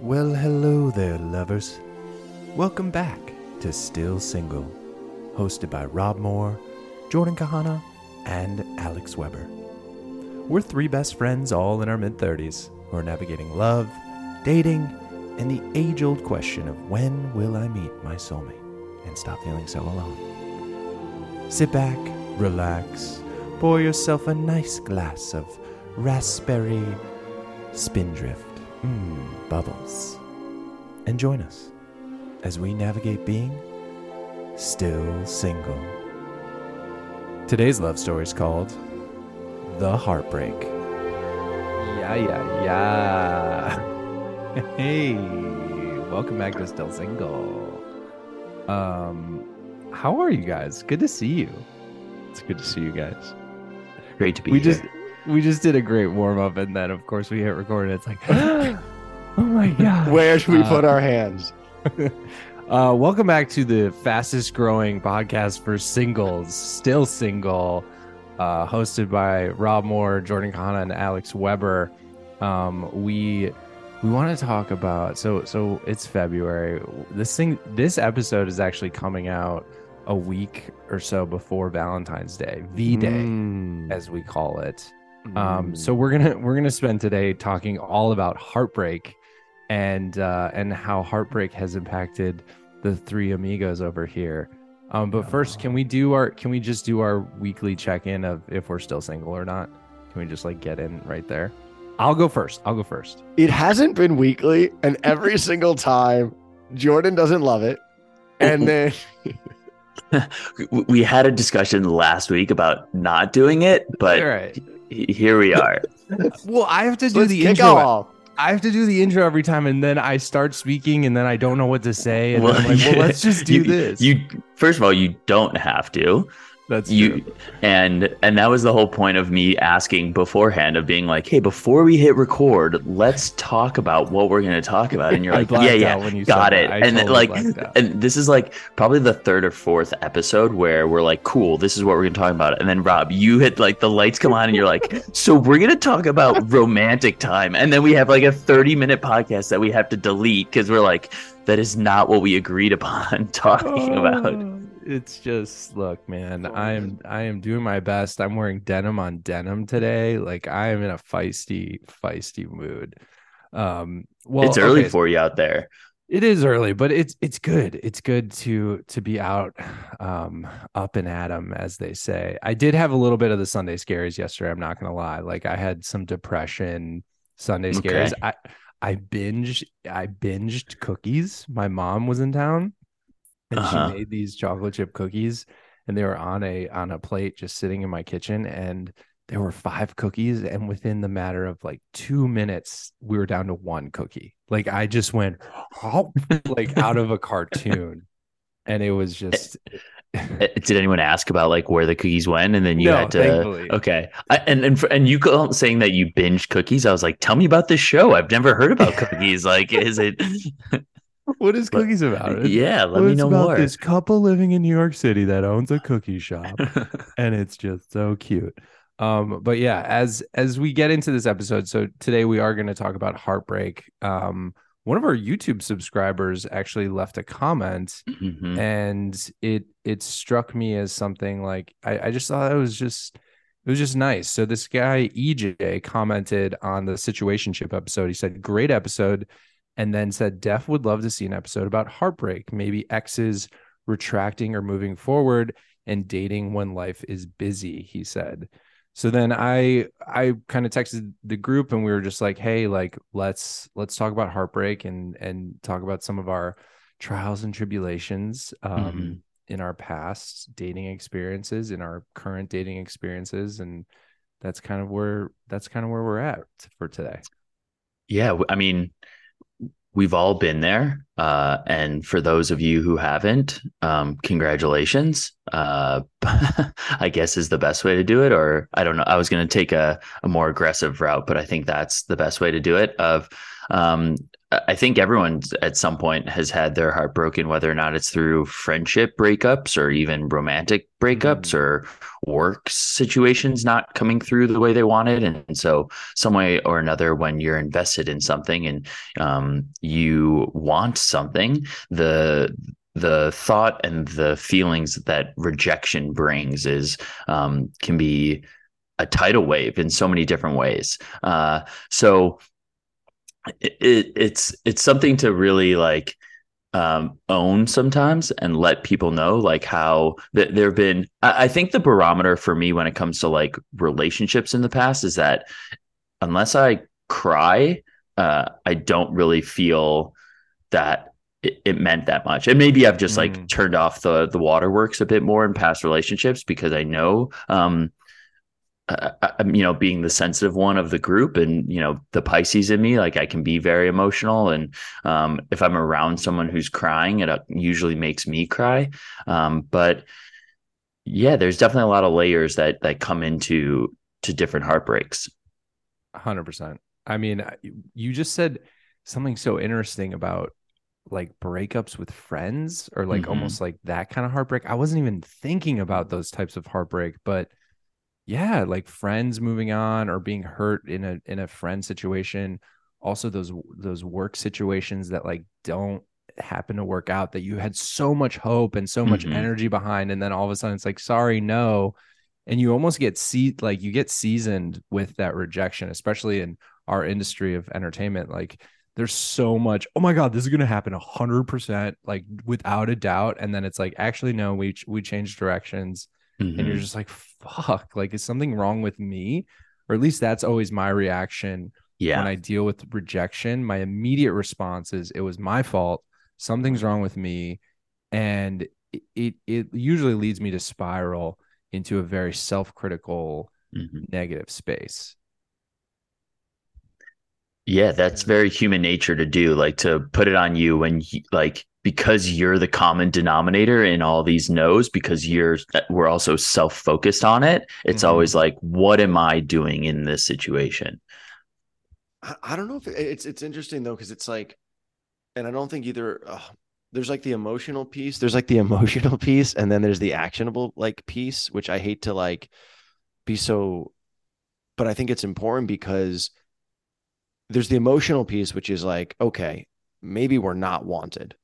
Well, hello there, lovers. Welcome back to Still Single, hosted by Rob Mor, Jordan Kahana, and Alex Weber. We're three best friends, all in our mid 30s, who are navigating love, dating, and the age old question of when will I meet my soulmate and stop feeling so alone. Sit back, relax, pour yourself a nice glass of raspberry spindrift, mmm, bubbles, and join us as we navigate being still single. Today's love story is called The Heartbreak. Yeah, yeah, yeah. Hey, welcome back to Still Single. Um, how are you guys? Good to see you. It's good to see you guys. Great to be we here. just we just did a great warm up, and then of course we hit record, it's like, oh my god. Where should we Uh, put our hands? Uh, welcome back to the fastest growing podcast for singles, still single, uh, hosted by Rob Mor, Jordan Kahana, and Alex Weber. Um, we we want to talk about so so it's February. This thing this episode is actually coming out a week or so before Valentine's Day, V Day Mm. as we call it. Um, so we're gonna we're gonna spend today talking all about heartbreak and uh, and how heartbreak has impacted the three amigos over here. Um, but first, can we do our can we just do our weekly check in of if we're still single or not? Can we just like get in right there? I'll go first. I'll go first. it hasn't been weekly, and every single time Jordan doesn't love it. And then we had a discussion last week about not doing it, but all right. H- here we are. Well, I have to do let's the intro. off. I have to do the intro every time, and then I start speaking, and then I don't know what to say, and Well, then I'm like, well, let's just do you, this. You first of all, you don't have to. That's you true. and and that was the whole point of me asking beforehand of being like, hey, before we hit record, let's talk about what we're gonna talk about. And you're like, yeah, yeah, when you got it. And totally like, and this is like probably the third or fourth episode where we're like, cool, this is what we're gonna talk about. And then Rob, you hit like the lights come on, and you're like, so we're gonna talk about romantic time, and then we have like a 30 minute podcast that we have to delete because we're like, that is not what we agreed upon talking oh. about. It's just look, man. I am I am doing my best. I'm wearing denim on denim today. Like I am in a feisty, feisty mood. Um, well, it's early okay, for you out there. It is early, but it's it's good. It's good to to be out, um, up and at 'em, as they say. I did have a little bit of the Sunday scares yesterday. I'm not gonna lie. Like I had some depression Sunday scares. Okay. I I binged I binged cookies. My mom was in town, and Uh-huh. she made these chocolate chip cookies, and they were on a on a plate just sitting in my kitchen, and there were five cookies and within the matter of like two minutes we were down to one cookie like i just went like out of a cartoon and it was just Uh, Did anyone ask about like where the cookies went, and then you No, had to? thankfully. Okay, I, and and for, and you go saying that you binge cookies. I was like, tell me about this show. I've never heard about cookies. Like, is it? What is But- cookies about Yeah, let well, me it's know about more. this couple living in new york city that owns a cookie shop and it's just so cute um but yeah as as we get into this episode so today we are going to talk about heartbreak um one of our youtube subscribers actually left a comment Mhm. and it it struck me as something like I, I just thought it was just it was just nice. So this guy EJ commented on the situationship episode. He said, "Great episode," and then said, "Def would love to see an episode about heartbreak, maybe exes retracting or moving forward, and dating when life is busy." He said. So then I I kind of texted the group and we were just like, "Hey, like let's let's talk about heartbreak and and talk about some of our trials and tribulations um Mhm. in our past dating experiences in our current dating experiences and that's kind of where that's kind of where we're at for today Yeah, I mean, we've all been there. Uh, and for those of you who haven't, um, congratulations. uh, I guess is the best way to do it. Or I don't know. I was going to take a, a more aggressive route, but I think that's the best way to do it. Of um, I think everyone at some point has had their heart broken, whether or not it's through friendship breakups or even romantic breakups mm-hmm. or work situations not coming through the way they wanted. And so, some way or another, when you're invested in something and um, you want something, the the thought and the feelings that rejection brings is um, can be a tidal wave in so many different ways. Uh, so it, it's it's something to really like um, own sometimes and let people know like how th- there have been I, I think the barometer for me when it comes to like relationships in the past is that unless i cry uh, i don't really feel that it, it, meant that much and maybe i've just mm. like turned off the the waterworks a bit more in past relationships because i know um uh, you know, being the sensitive one of the group and, you know, the Pisces in me, like I can be very emotional. And um, if I'm around someone who's crying, it uh, usually makes me cry. Um, but yeah, there's definitely a lot of layers that, that come into, to different heartbreaks. hundred percent. I mean, you just said something so interesting about like breakups with friends or like mm-hmm. almost like that kind of heartbreak. I wasn't even thinking about those types of heartbreak, but yeah like friends moving on or being hurt in a in a friend situation. Also those those work situations that like don't happen to work out that you had so much hope and so much mm-hmm. energy behind and then all of a sudden it's like sorry no. And you almost get see like you get seasoned with that rejection especially in our industry of entertainment like there's so much oh my god this is going to happen 100% like without a doubt. And then it's like actually no we we changed directions mm-hmm. and you're mm-hmm. just like fuck like is something wrong with me or at least that's always my reaction yeah when i deal with rejection my immediate response is it was my fault something's wrong with me and it it, it usually leads me to spiral into a very self-critical mm-hmm. negative space yeah that's very human nature to do like to put it on you when you, like because you're the common denominator in all these no's because you're we're also self-focused on it it's mm-hmm. always like what am i doing in this situation i, I don't know if it's it's interesting though because it's like and i don't think either uh, there's like the emotional piece there's like the emotional piece and then there's the actionable like piece which i hate to like be so but i think it's important because there's the emotional piece which is like okay maybe we're not wanted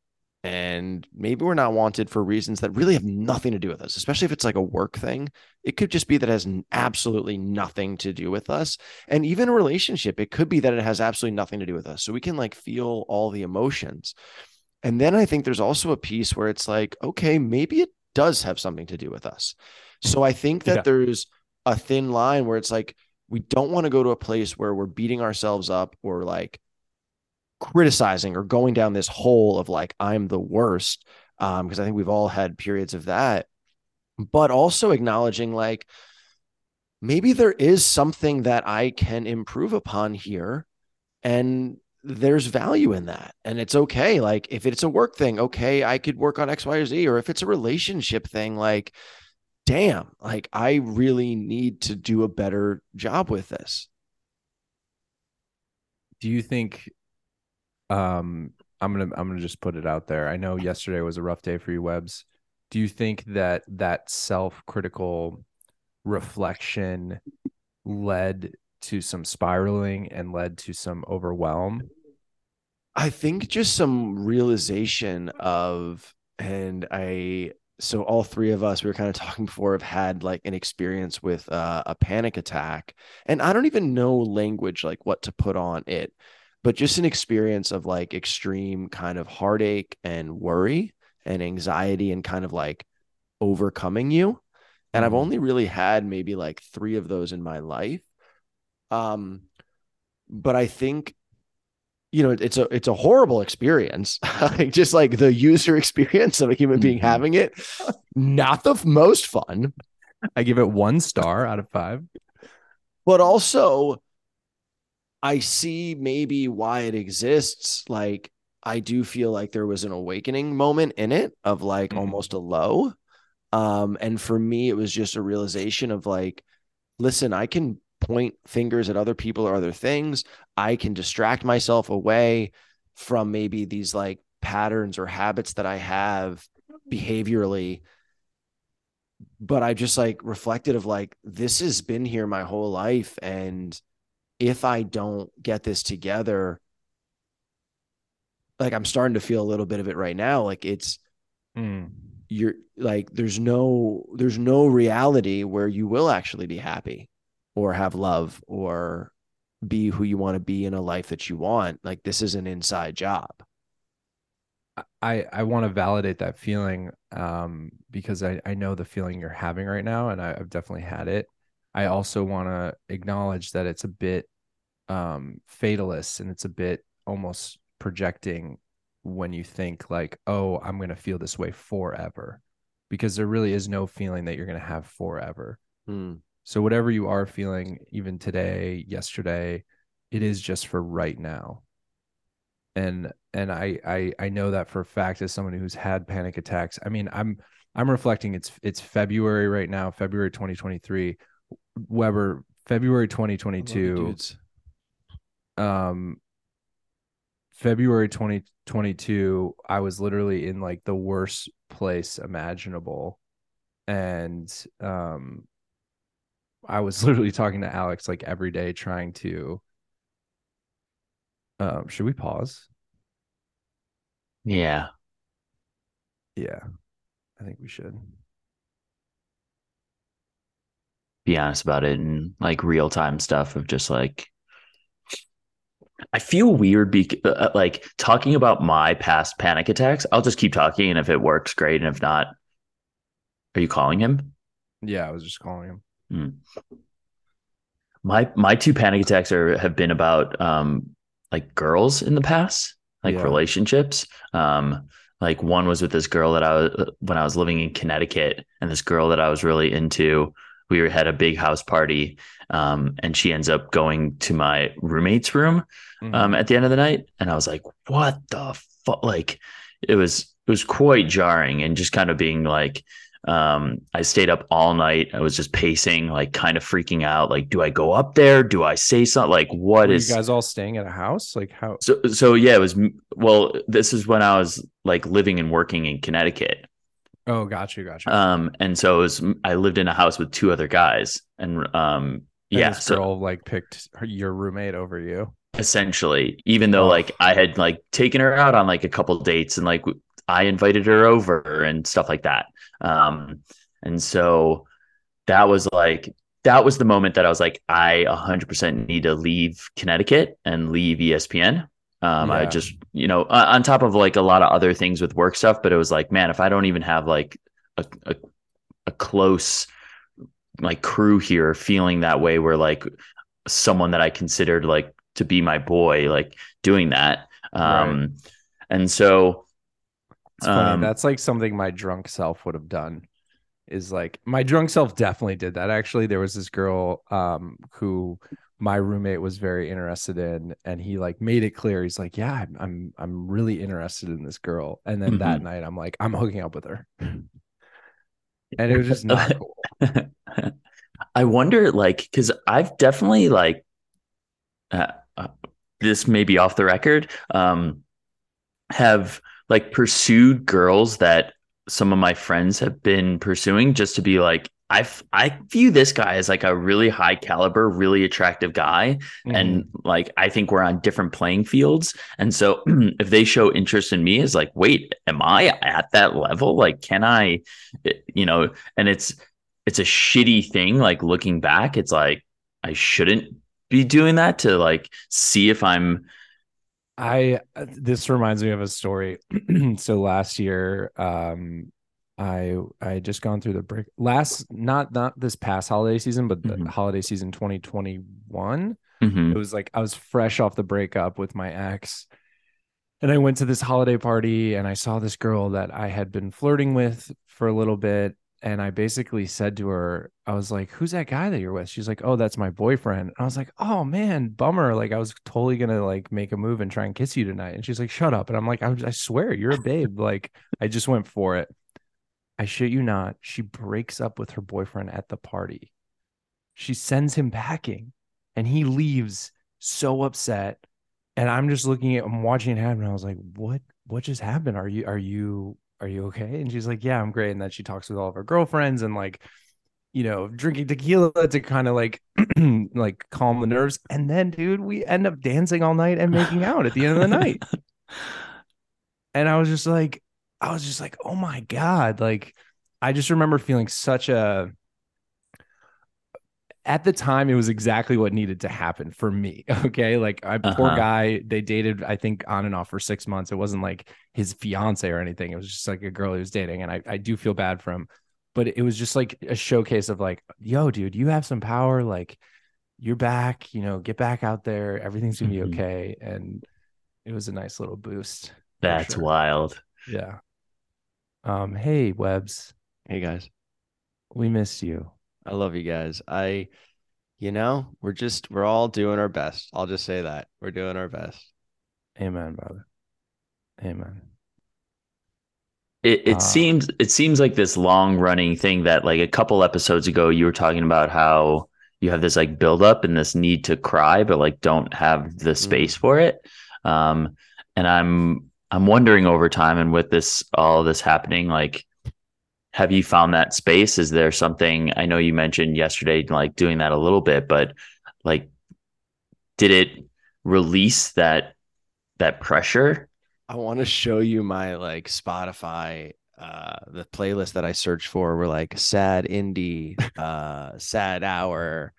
and maybe we're not wanted for reasons that really have nothing to do with us especially if it's like a work thing. It could just be that it has absolutely nothing to do with us. And even a relationship it could be that it has absolutely nothing to do with us. So we can like feel all the emotions. And then i think there's also a piece where it's like okay maybe it does have something to do with us. So i think that yeah. there's a thin line where it's like we don't want to go to a place where we're beating ourselves up or like criticizing or going down this hole of like I'm the worst um because I think we've all had periods of that. But also acknowledging like maybe there is something that I can improve upon here and there's value in that and it's okay. Like if it's a work thing okay I could work on X Y or Z or if it's a relationship thing like damn like I really need to do a better job with this. Do you think um, I'm gonna I'm gonna just put it out there. I know yesterday was a rough day for you, Webs. Do you think that that self-critical reflection led to some spiraling and led to some overwhelm? I think just some realization of, and I, so all three of us, we were kind of talking before, have had like an experience with uh, a panic attack. And I don't even know language like what to put on it but just an experience of like extreme kind of heartache and worry and anxiety and kind of like overcoming you. And I've mm-hmm. only really had maybe like three of those in my life. Um, but I think you know it's a it's a horrible experience like just like the user experience of a human being mm-hmm. having it not the most fun i give it one star out of five but also I see maybe why it exists. Like, I do feel like there was an awakening moment in it of like mm-hmm. almost a low. Um, and for me, it was just a realization of like, listen, I can point fingers at other people or other things. I can distract myself away from maybe these like patterns or habits that I have behaviorally. But I just like reflected of like, this has been here my whole life. And if I don't get this together, like I'm starting to feel a little bit of it right now. Like it's, Mm. you're like there's no there's no reality where you will actually be happy or have love or be who you want to be in a life that you want like this is an inside job I I want to validate that feeling um because I I know the feeling you're having right now and I, I've definitely had it. I also want to acknowledge that it's a bit um fatalist and it's a bit almost projecting when you think like, "Oh, I'm going to feel this way forever." Because there really is no feeling that you're going to have forever. Hmm. So whatever you are feeling even today, yesterday, it is just for right now. And and I I I know that for a fact as someone who's had panic attacks. I mean, I'm I'm reflecting it's it's February right now, February 2023. Weber, February I love you 2022. dudes. Um February 2022, I was literally in like the worst place imaginable. And um I was literally talking to Alex like every day trying to um should we pause? Yeah. Yeah. I think we should. Be honest about it and like real time stuff of just like I feel weird be uh, like talking about my past panic attacks. I'll just keep talking and if it works great and if not are you calling him? Yeah, I was just calling him. My my two panic attacks are have been about um like girls in the past, like Yeah. relationships. Um like one was with this girl that I was when I was living in Connecticut and this girl that I was really into. We were, had a big house party um and she ends up going to my roommate's room Mhm. um at the end of the night. And I was like what the fuck like it was it was quite jarring and just kind of being like um I stayed up all night. I was just pacing like kind of freaking out. Like do I go up there? Do I say something like what Were is you guys all staying at a house? Like how so so yeah it was well this is when I was like living and working in Connecticut Oh, got you, got you. um and so it was I lived in a house with two other guys and um And yeah this so girl like picked her, your roommate over you. essentially even though like i had like taken her out on like a couple dates and like i invited her over and stuff like that um and so that was like that was the moment that i was like i 100% need to leave connecticut and leave espn um i just you know on top of like a lot of other things with work stuff but it was like man if i don't even have like a, a, a close like crew here feeling that way where like someone that i considered like to be my boy like doing that um and so Um, That's like something my drunk self would have done. Is like my drunk self definitely did that. Actually, there was this girl um who my roommate was very interested in, and he like made it clear. He's like, "Yeah, I'm I'm, I'm really interested in this girl." And then that Mhm. night, I'm like, "I'm hooking up with her," and it was just not cool. I wonder, like, because I've definitely like, uh, uh, this may be off the record, um, have like pursued girls that some of my friends have been pursuing just to be like, I I view this guy as like a really high caliber, really attractive guy, Mm-hmm. and like I think we're on different playing fields. And so if they show interest in me, is like, wait, am I at that level? Like, can I, eh, you know? And it's it's a shitty thing. Like looking back, it's like I shouldn't be doing that to like see if I'm. I uh, this reminds me of a story. so last year, um, I I had just gone through the break last not not this past holiday season, but the Mhm. holiday season 2021. Mhm. It was like I was fresh off the breakup with my ex. And I went to this holiday party and I saw this girl that I had been flirting with for a little bit. And I basically said to her, I was like, Who's that guy that you're with? She's like, Oh, that's my boyfriend. And I was like, Oh man, bummer. Like I was totally gonna like make a move and try and kiss you tonight. And she's like, Shut up. And I'm like, I, I swear, you're a babe. Like I just went for it. I shit you not, she breaks up with her boyfriend at the party. She sends him packing and he leaves so upset. And I'm just looking at I'm watching it happen. I was like, what what just happened? Are you are you are you okay? And she's like, Yeah, I'm great. And then she talks with all of her girlfriends and like, you know, drinking tequila to kind of like like calm the nerves. And then, dude, we end up dancing all night and making out at the end of the night. And I was just like, I was just like, oh my God. Like, I just remember feeling such a at the time it was exactly what needed to happen for me okay like I, uh-huh. poor guy they dated i think on and off for six months it wasn't like his fiance or anything it was just like a girl he was dating and i, I do feel bad for him but it was just like a showcase of like yo dude you have some power like you're back you know get back out there everything's gonna be mm-hmm. okay and it was a nice little boost that's sure. wild yeah um hey webs hey guys we miss you I love you guys. I, you know, we're just, we're all doing our best. I'll just say that we're doing our best. Amen, brother. Amen. It it uh, seems it seems like this long running thing that like a couple episodes ago you were talking about how you have this like build up and this need to cry but like don't have the mm. space mm-hmm. for it. Um and I'm I'm wondering over time and with this all this happening like have you found that space? Is there something I know you mentioned yesterday, like doing that a little bit, but like, did it release that that pressure? I want to show you my like Spotify uh the playlist that I searched for were like sad indie, uh sad hour.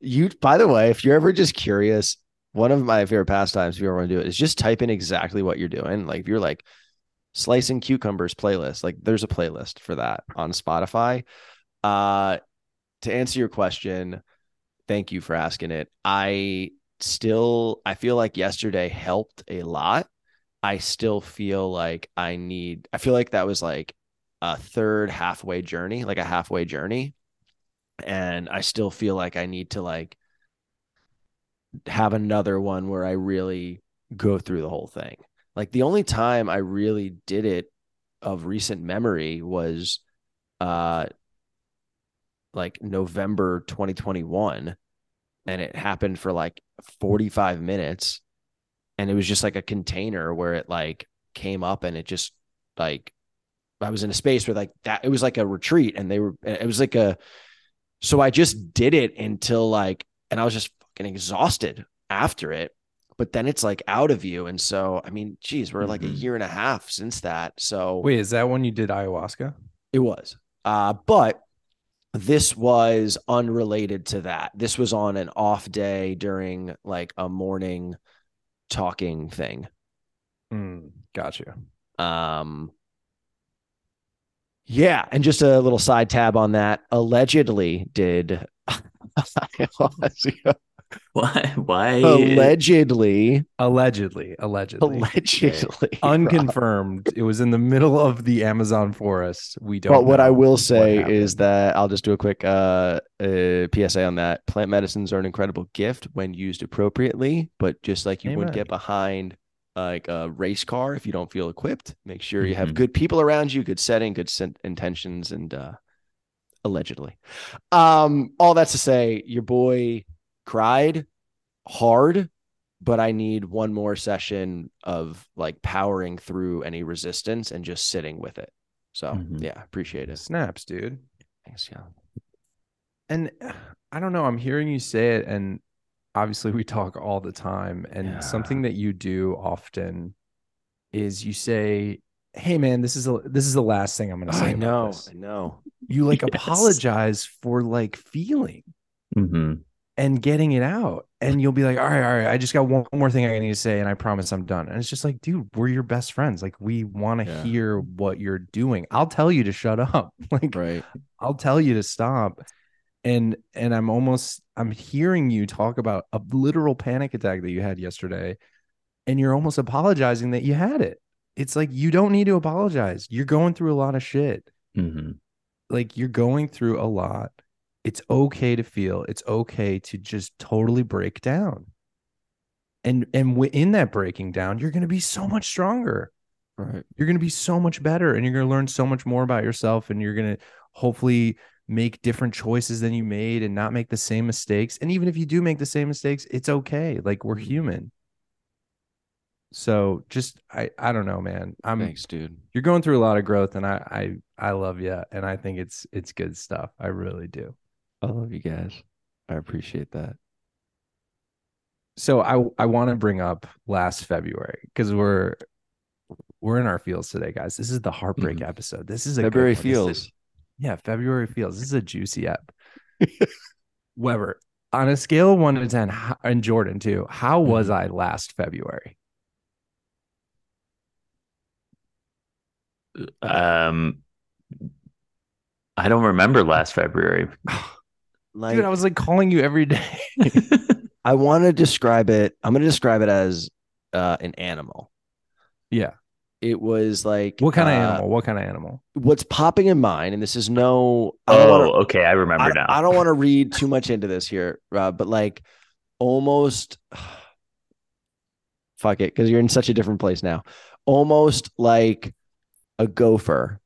You by the way, if you're ever just curious, one of my favorite pastimes, if you ever want to do it, is just type in exactly what you're doing. Like if you're like slicing cucumbers playlist. Like there's a playlist for that on Spotify. Uh to answer your question, thank you for asking it. I still I feel like yesterday helped a lot. I still feel like I need I feel like that was like a third halfway journey, like a halfway journey. And I still feel like I need to like have another one where I really go through the whole thing. Like the only time I really did it of recent memory was uh like November 2021 and it happened for like 45 minutes and it was just like a container where it like came up and it just like I was in a space where like that it was like a retreat and they were it was like a so I just did it until like and I was just fucking exhausted after it but then it's like out of you. And so, I mean, geez, we're mm-hmm. like a mm-hmm. year and a half since that. So wait, is that when you did ayahuasca? It was. Uh, but this was unrelated to that. This was on an off day during like a morning talking thing. Mm, got you. Um, yeah, and just a little side tab on that. Allegedly, did Why? Why? Allegedly. Allegedly. Allegedly. Allegedly. Unconfirmed. It was in the middle of the Amazon forest. We don't. But what I will say is that I'll just do a quick uh, uh, PSA on that. Plant medicines are an incredible gift when used appropriately, but just like you Amen. would get behind like a race car if you don't feel equipped, make sure you have mm-hmm. good people around you, good setting, good intentions, and uh, allegedly. Um, all that's to say, your boy cried hard, but I need one more session of like powering through any resistance and just sitting with it. So mm-hmm. yeah, appreciate it. Snaps, dude. Thanks, yeah. And I don't know, I'm hearing you say it, and obviously we talk all the time. And yeah. something that you do often is you say, Hey man, this is a this is the last thing I'm gonna say. I know, I know. You like yes. apologize for like feeling. Mm-hmm and getting it out. And you'll be like, all right, all right, I just got one more thing I need to say, and I promise I'm done. And it's just like, dude, we're your best friends. Like, we want to yeah. hear what you're doing. I'll tell you to shut up. like, right. I'll tell you to stop. And and I'm almost I'm hearing you talk about a literal panic attack that you had yesterday, and you're almost apologizing that you had it. It's like you don't need to apologize. You're going through a lot of shit. Mm-hmm. Like you're going through a lot it's okay to feel it's okay to just totally break down. And and in that breaking down you're going to be so much stronger. Right. you're going to be so much better and you're going to learn so much more about yourself and you're going to hopefully make different choices than you made and not make the same mistakes. And even if you do make the same mistakes it's okay. Like we're mm-hmm. human. So just i i don't know man. I'm Thanks, dude. you're going through a lot of growth and i i i love you and i think it's it's good stuff. I really do I love you guys. I appreciate that. so i i want to bring up last february because we're we're in our fields today guys this is the heartbreak Mhm. episode this is a February is- Yeah, February feels. This is a juicy app. Weber, on a scale of one to 10, how, and Jordan too, how was I last February? Um, I don't remember last February. Like Dude, I was like calling you every day. I want to describe it. I'm going to describe it as uh, an animal. yeah. It was like What kind of uh, animal? What kind of animal? What's popping in mind, and this is no. I oh, wanna, okay, I remember I, now. I don't want to read too much into this here, Rob, but like almost. Fuck it, because you're in such a different place now. Almost like a gopher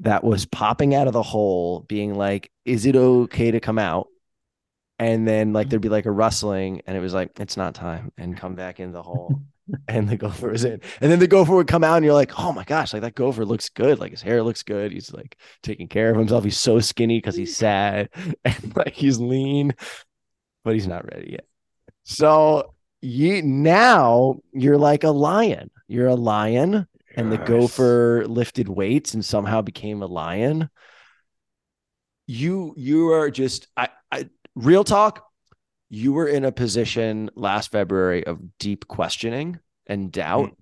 that was popping out of the hole, being like, "Is it okay to come out?" And then like mm-hmm. there'd be like a rustling, and it was like, "It's not time," and come back in the hole. and the gopher was in. And then the gopher would come out, and you're like, oh my gosh, like that gopher looks good. Like his hair looks good. He's like taking care of himself. He's so skinny because he's sad and like he's lean, but he's not ready yet. So you now you're like a lion. You're a lion, and the gopher lifted weights and somehow became a lion. You you are just I, I real talk you were in a position last February of deep questioning and doubt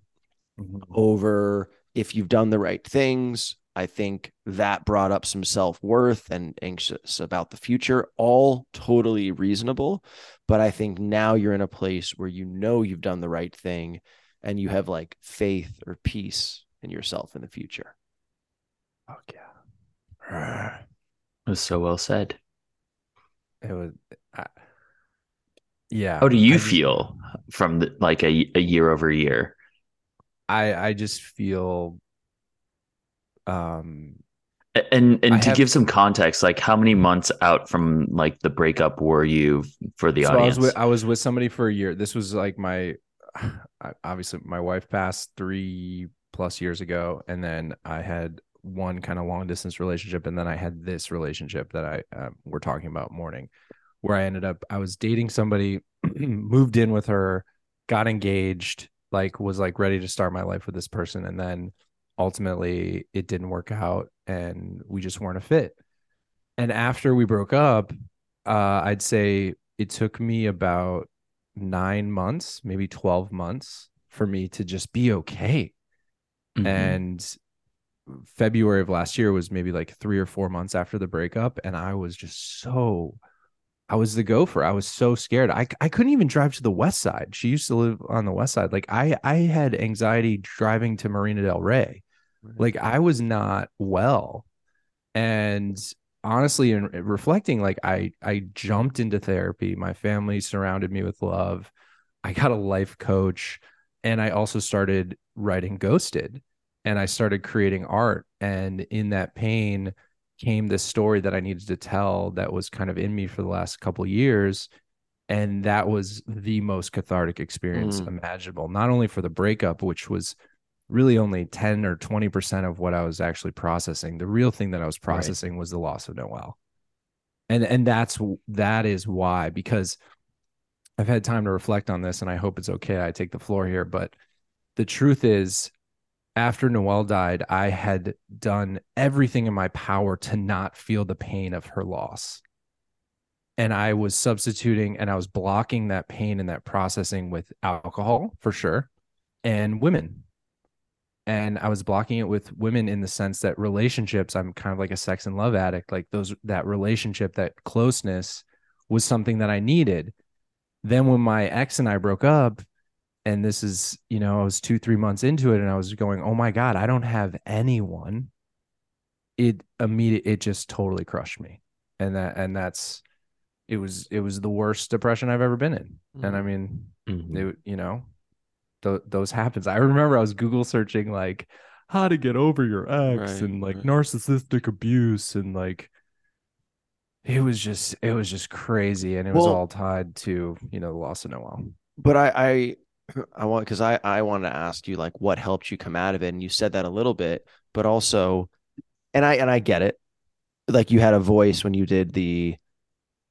Mhm. over if you've done the right things. I think that brought up some self worth and anxious about the future, all totally reasonable. But I think now you're in a place where you know you've done the right thing and you have like faith or peace in yourself in the future. Fuck yeah. It was so well said. It was, I, yeah. How do you I just- feel from the, like a, a year over year? I, I just feel, um, And and I to have- give some context, like how many months out from like the breakup were you for the so I audience? was with I was with somebody for a year. This was like my I- obviously my wife passed three plus years ago, and then I had one kind of long distance relationship, and then I had this relationship that I uh, we're talking about morning, where I ended up I was dating somebody, moved in with her, got engaged, like was like ready to start my life with this person, and then ultimately it didn't work out, and we just weren't a fit. And after we broke up, uh, I'd say it took me about nine months, maybe 12 months for me to just be okay. Mhm. And February of last year was maybe like three or four months after the breakup. And I was just so, I was the gopher. I was so scared. I, I couldn't even drive to the west side. She used to live on the west side. Like I, I had anxiety driving to Marina Del Rey. Like I was not well. And honestly, in in reflecting, like I I jumped into therapy. My family surrounded me with love. I got a life coach and I also started writing ghosted and I started creating art. And in that pain came this story that I needed to tell that was kind of in me for the last couple of years. And that was the most cathartic experience Mm. imaginable, not only for the breakup, which was really only 10 or 20% of what I was actually processing. The real thing that I was Right. processing was the loss of Noel. And and that's that is why because I've had time to reflect on this and I hope it's okay I take the floor here, but the truth is after Noel died, I had done everything in my power to not feel the pain of her loss. And I was substituting and I was blocking that pain and that processing with alcohol for sure and women and I was blocking it with women in the sense that relationships, I'm kind of like a sex and love addict. Like those, that relationship, that closeness was something that I needed. Then when my ex and I broke up, and this is, you know, I was two, three months into it and I was going, oh my God, I don't have anyone. It immediate, it just totally crushed me. And that, and that's, it was, it was the worst depression I've ever been in. And I mean, Mhm. it, you know, th- those happens. I remember I was Google searching like how to get over your ex Right, and like right. narcissistic abuse and like it was just it was just crazy and it was all tied to you know the loss of Noel. But I, I, I want because I, I wanted to ask you like what helped you come out of it, and you said that a little bit, but also, and I and I get it, like you had a voice when you did the,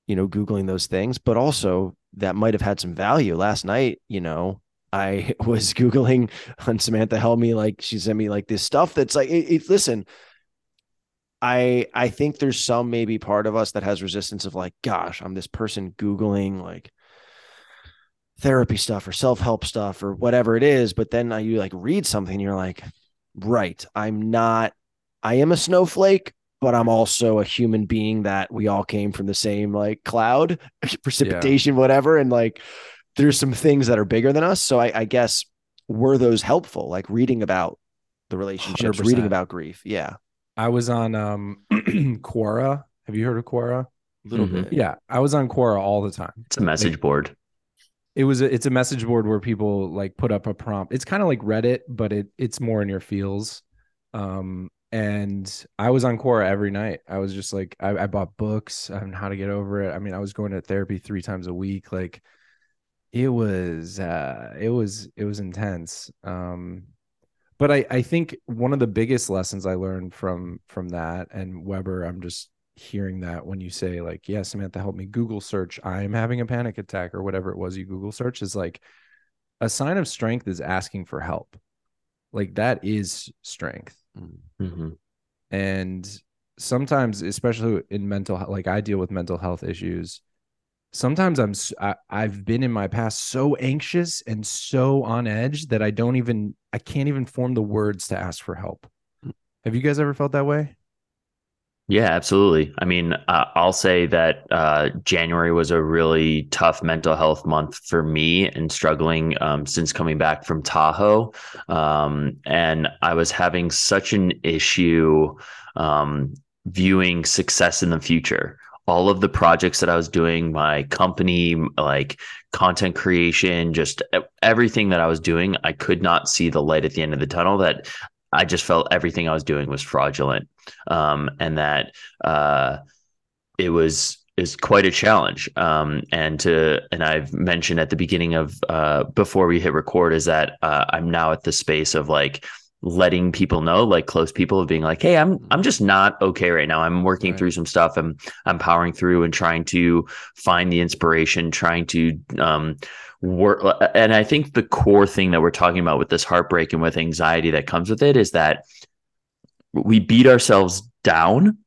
you know, googling those things, but also that might have had some value. Last night, you know, I was googling on Samantha help me like she sent me like this stuff that's like it, it listen. I I think there's some maybe part of us that has resistance of like, gosh, I'm this person googling like therapy stuff or self-help stuff or whatever it is but then you like read something and you're like right i'm not i am a snowflake but i'm also a human being that we all came from the same like cloud precipitation whatever and like there's some things that are bigger than us so i, I guess were those helpful like reading about the relationships 100%. reading about grief yeah I was on um Quora. Have you heard of Quora? a little Mhm. bit Yeah, I was on Quora all the time. It's a message board. It was a, it's a message board where people like put up a prompt. It's kind of like Reddit, but it it's more in your feels. Um, and I was on Quora every night. I was just like, I, I bought books on how to get over it. I mean, I was going to therapy three times a week. Like, it was, uh, it was, it was intense. Um, but I, I think one of the biggest lessons I learned from from that and Weber, I'm just hearing that when you say like, yeah, Samantha, help me Google search, I'm having a panic attack or whatever it was you Google search is like a sign of strength is asking for help. Like that is strength. hmm And sometimes, especially in mental, like I deal with mental health issues. Sometimes I'm, I've been in my past so anxious and so on edge that I don't even, I can't even form the words to ask for help. Have you guys ever felt that way? Yeah, absolutely. I mean, uh, I'll say that uh, January was a really tough mental health month for me and struggling um, since coming back from Tahoe. Um, and I was having such an issue um, viewing success in the future. All of the projects that I was doing, my company, like content creation, just everything that I was doing, I could not see the light at the end of the tunnel. That I just felt everything I was doing was fraudulent um, and that uh, it was is quite a challenge. Um, and to and I've mentioned at the beginning of uh, before we hit record is that uh, I'm now at the space of like letting people know, like close people, of being like, hey, I'm mm-hmm. I'm just not okay right now. I'm working Right. through some stuff. I'm I'm powering through and trying to find the inspiration, trying to um, work. Uh, uh, and I think the core thing that we're talking about with this heartbreak and with anxiety that comes with it is that we beat ourselves down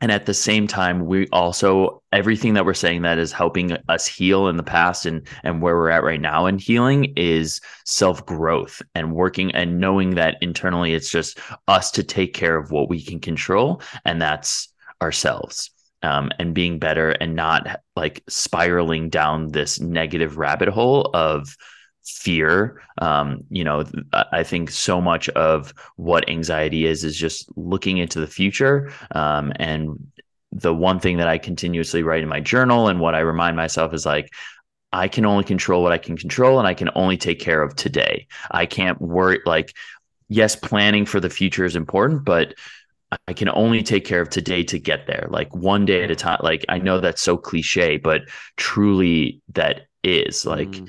and at the same time we also everything that we're saying that is helping us heal in the past and and where we're at right now in healing is self growth and working and knowing that internally it's just us to take care of what we can control and that's ourselves um, and being better and not like spiraling down this negative rabbit hole of fear um you know i think so much of what anxiety is is just looking into the future um and the one thing that i continuously write in my journal and what i remind myself is like i can only control what i can control and i can only take care of today i can't worry like yes planning for the future is important but I can only take care of today to get there, like one day at a time. Like I know that's so cliche, but truly that is like Mm.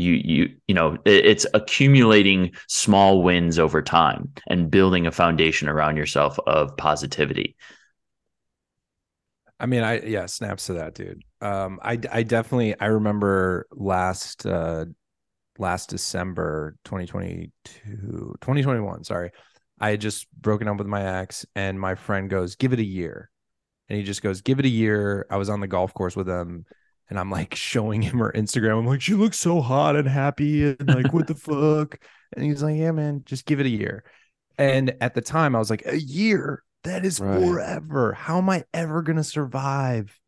You you you know it's accumulating small wins over time and building a foundation around yourself of positivity I mean, I yeah, snaps to that, dude. Um, I I definitely I remember last uh last December 2022 2021, sorry. I had just broken up with my ex and my friend goes, "Give it a year." And he just goes, "Give it a year." I was on the golf course with him and I'm like showing him her Instagram. I'm like, "She looks so hot and happy and like what the fuck?" And he's like, "Yeah, man, just give it a year." And at the time I was like, "A year? That is Right. forever. How am I ever going to survive?"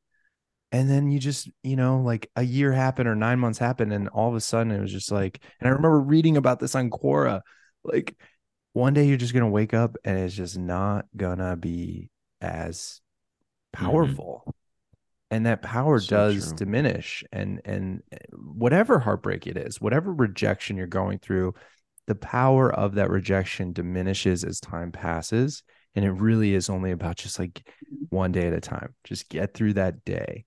And then you just, you know, like a year happened or nine months happened, and all of a sudden it was just like, and I remember reading about this on Quora. Like one day you're just gonna wake up and it's just not gonna be as Mm-hmm. And that power So does true. diminish and and eh, whatever heartbreak it is whatever rejection you're going through the power of that rejection diminishes as time passes and it really is only about just like one day at a time just get through that day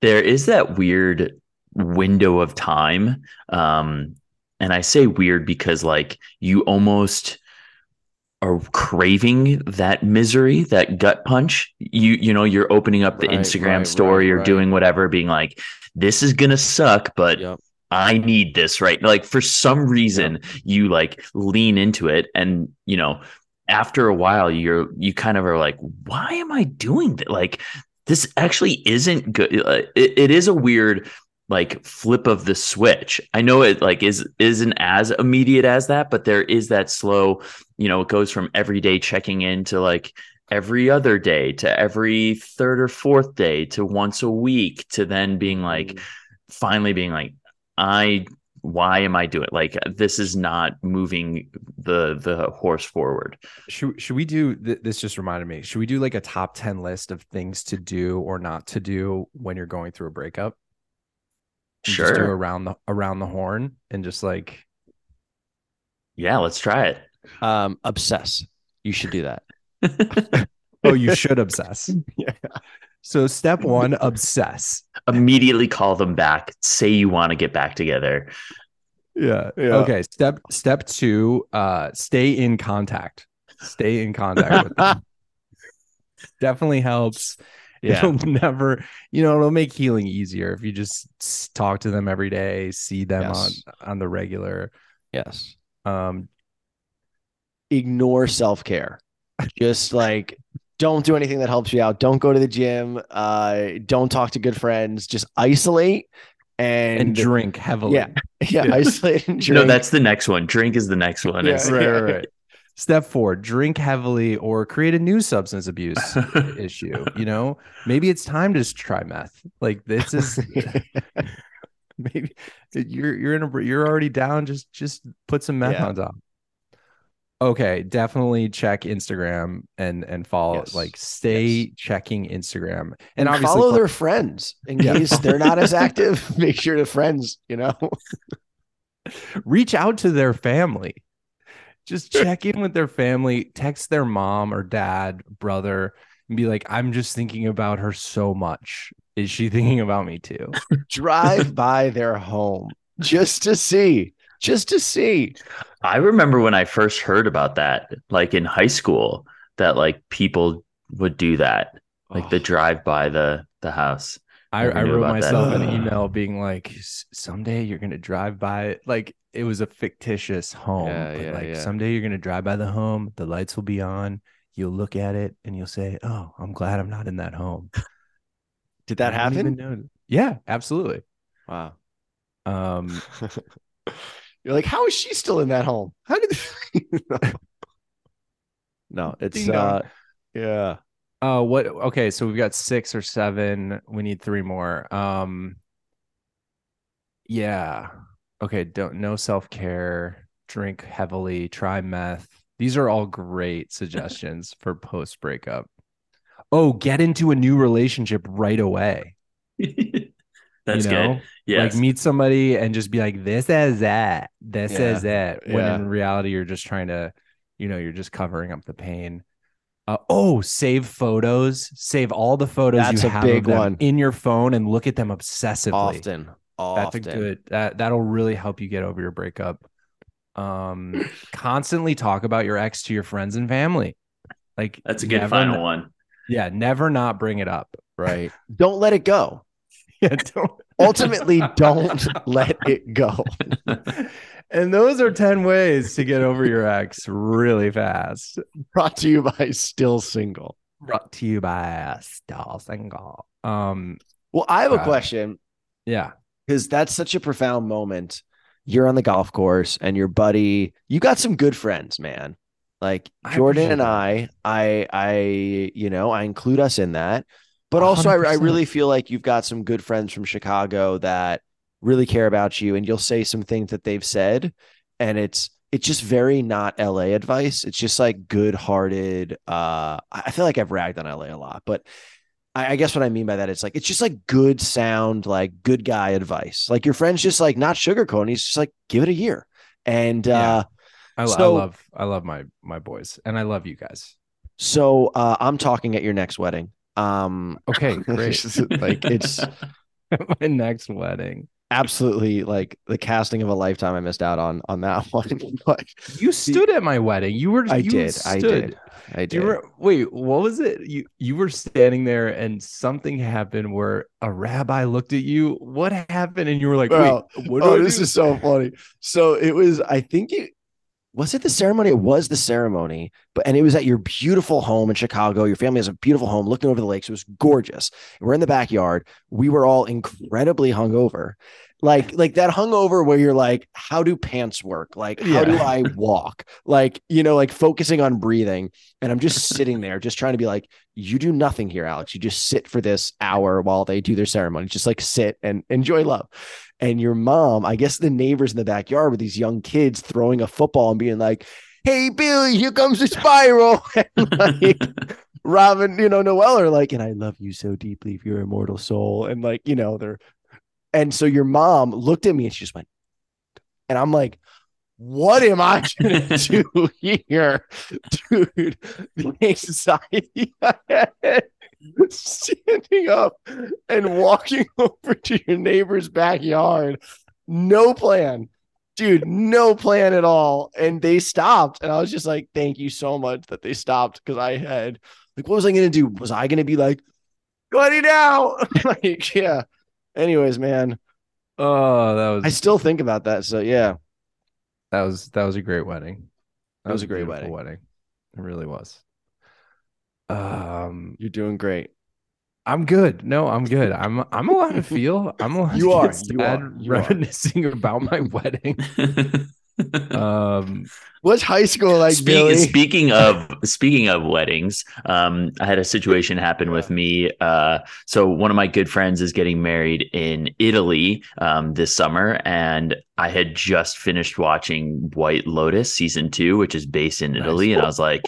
there is that weird window of time um and i say weird because like you almost are craving that misery that gut punch you you know you're opening up the Right, instagram right, story right, or doing whatever being like this is gonna suck but Yep. I need this, right? Like for some reason you like lean into it and you know, after a while you're you kind of are like, why am I doing that? Like this actually isn't good. Uh, It, it is a weird like flip of the switch. I know it like is isn't as immediate as that, but there is that slow, you know, it goes from every day checking in to like every other day to every third or fourth day to once a week to then being like mm. finally being like I why am I doing like this is not moving the the horse forward. should, should we do th- this just reminded me should we do like a top 10 list of things to do or not to do when you're going through a breakup And just do Sure. around the around the horn and just like Yeah, let's try it. Um, obsess. You should do that. oh you should obsess Yeah. so step one obsess Immediately call them back. Say you want to get back together. yeah Yeah. okay step step two uh stay in contact stay in contact with them definitely helps Yeah. it'll never you know it'll make healing easier if you just talk to them every day see them Yes. on on the regular Yes. um Ignore self care. Just like don't do anything that helps you out. Don't go to the gym. Uh, don't talk to good friends. Just isolate and, and drink heavily Yeah. Yeah, Yeah. isolate and drink. No, that's the next one. Drink is the next one. Yeah. Right, right, right. Step four, drink heavily or create a new substance abuse issue. You know, maybe it's time to just try meth. Like this is maybe you're you're in a you're already down. Just just put some meth Yeah. on top. Okay, definitely check Instagram and and follow Yes. like stay Yes. checking Instagram and, and obviously follow fo- their friends in case they're not as active. Make sure the friends, you know. reach out to their family. Just check in with their family, text their mom or dad, brother, and be like, I'm just thinking about her so much. Is she thinking about me too? Drive by their home just to see, just to see. I remember when I first heard about that, like in high school, that like people would do that, like the Oh, drive by the the house. I, I wrote about that. myself an email being like, someday you're gonna drive by it. Like it was a fictitious home. Yeah, but yeah, like yeah. someday you're gonna drive by the home, the lights will be on, you'll look at it and you'll say, Oh, I'm glad I'm not in that home. Did that happen? Yeah, absolutely. Wow. Um You're like, how is she still in that home? How did? no, it's Ding dong. uh, yeah. Uh, what? Okay, so we've got six or seven. We need three more. Um, yeah. Okay. Don't no self care. Drink heavily. Try meth. These are all great suggestions for post breakup. Oh, get into a new relationship right away. That's you know? good. Yes. Like meet somebody and just be like, this is that. This Yeah, is that. When yeah. in reality, you're just trying to, you know, you're just covering up the pain. Uh, oh, save photos. Save all the photos That's you a have big of them one. in your phone and look at them obsessively. Often, often. That's a good that that'll really help you get over your breakup. Um, constantly talk about your ex to your friends and family. Like That's a good never final n- one. Yeah, never not bring it up. right. Don't let it go. Yeah, don't. Ultimately, don't let it go. And those are 10 ways to get over your ex really fast. Brought to you by Still Single. Brought to you by Still Single. Um, Well, I have a Uh, question yeah. because that's such a profound moment. You're on the golf course and your buddy, you got some good friends, man. Like I Jordan and I, I, I, you know, I include us in that. But also, I, I really feel like you've got some good friends from Chicago that really care about you, and you'll say some things that they've said, and it's it's just very not LA advice. It's just like good-hearted. Uh, I I feel like I've ragged on LA a lot, but I, I guess what I mean by that is like it's just like good sound, like good guy advice. Like your friend's just like not sugarcoating. He's just like give it a year. And Yeah. uh I, So- I love I love my my boys and I love you guys. so uh I'm talking at your next wedding. Um Okay, great. like it's my next wedding. Absolutely like the casting of a lifetime I missed out on on that one. but You stood at my wedding. You were I you did. I did. I Do you did. wait, what was it? You you were standing there and something happened where a rabbi looked at you. What happened? And you were like, Well, wait, what oh, this do? is so funny. So it was, I think it was it the ceremony? It was the ceremony, but and it was at your beautiful home in Chicago. Your family has a beautiful home looking over the lakes. It was gorgeous. We're in the backyard. We were all incredibly hungover. Like, like that hungover where you're like, how do pants work? Like, how do I walk? Like, you know, like focusing on breathing. And I'm just sitting there, just trying to be like, you do nothing here, Alex. You just sit for this hour while they do their ceremony. Just like sit and enjoy love and your mom, I guess the neighbors in the backyard with these young kids throwing a football and being like, "Hey Billy, here comes the spiral," and like Robin, you know, Noel are like, "And I love you so deeply for your immortal soul," and like, you know, they're, and so your mom looked at me and she just went, and I'm like. What am I gonna do here, dude? The anxiety I had standing up and walking over to your neighbor's backyard. No plan, dude, no plan at all. And they stopped. And I was just like, thank you so much that they stopped because I had, like, what was I to do? Was I to be like, it out? like, yeah. Anyways, man, Oh, that was I still think about that. So, yeah. that was that was a great wedding. That was a great beautiful wedding. It really was. Um, You're doing great. I'm good. No, I'm good. I'm I'm allowed to feel. I'm allowed You to are, get you are, you are. reminiscing about my wedding. Um, What's high school like, Speak, Billy? speaking of speaking of weddings, um, I had a situation happen with me. Uh, so one of my good friends is getting married in Italy um, this summer, and I had just finished watching White Lotus season two, which is based in Nice. Italy, and I was like,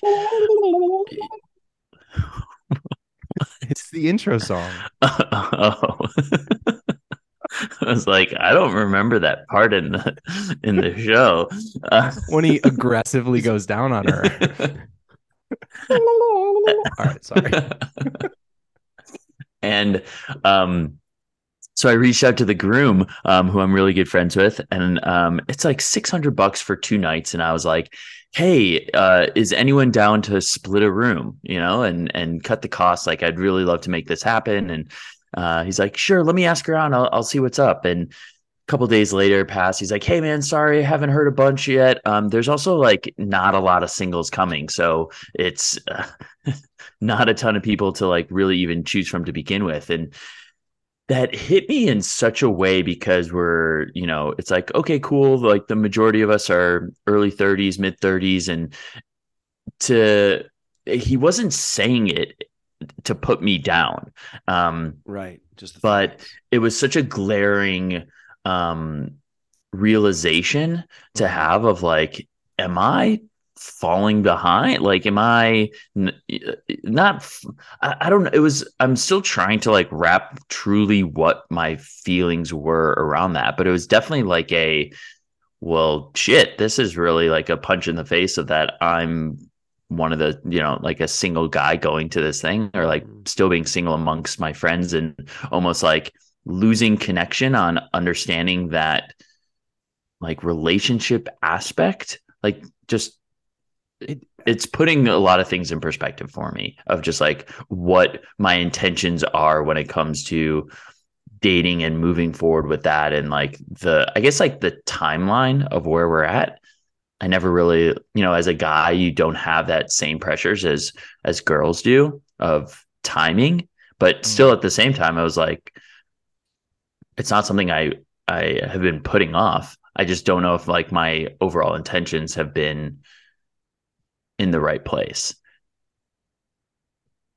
it's the intro song. oh. I was like, I don't remember that part in the in the show. Uh, when he aggressively goes down on her. All right, sorry. and um so I reached out to the groom, um, who I'm really good friends with, and um, it's like 600 bucks for two nights. And I was like, "Hey, uh, is anyone down to split a room? You know, and and cut the cost? Like, I'd really love to make this happen." And uh, he's like, "Sure, let me ask around. I'll, I'll see what's up." And a couple days later passed. He's like, "Hey, man, sorry, I haven't heard a bunch yet. Um, there's also like not a lot of singles coming, so it's." Uh, not a ton of people to like really even choose from to begin with and that hit me in such a way because we're you know it's like okay cool like the majority of us are early 30s mid 30s and to he wasn't saying it to put me down um right. Just but it was such a glaring um realization to Mhm. have of like am i falling behind like am i n- not I, I don't know it was i'm still trying to like wrap truly what my feelings were around that but it was definitely like a well shit this is really like a punch in the face of that i'm one of the you know like a single guy going to this thing or like Mhm. still being single amongst my friends and almost like losing connection on understanding that like relationship aspect like just it, it's putting a lot of things in perspective for me of just like what my intentions are when it comes to dating and moving forward with that and like the i guess like the timeline of where we're at i never really you know as a guy you don't have that same pressures as as girls do of timing but mm-hmm. still at the same time i was like it's not something i i have been putting off. I just don't know if like my overall intentions have been in the right place.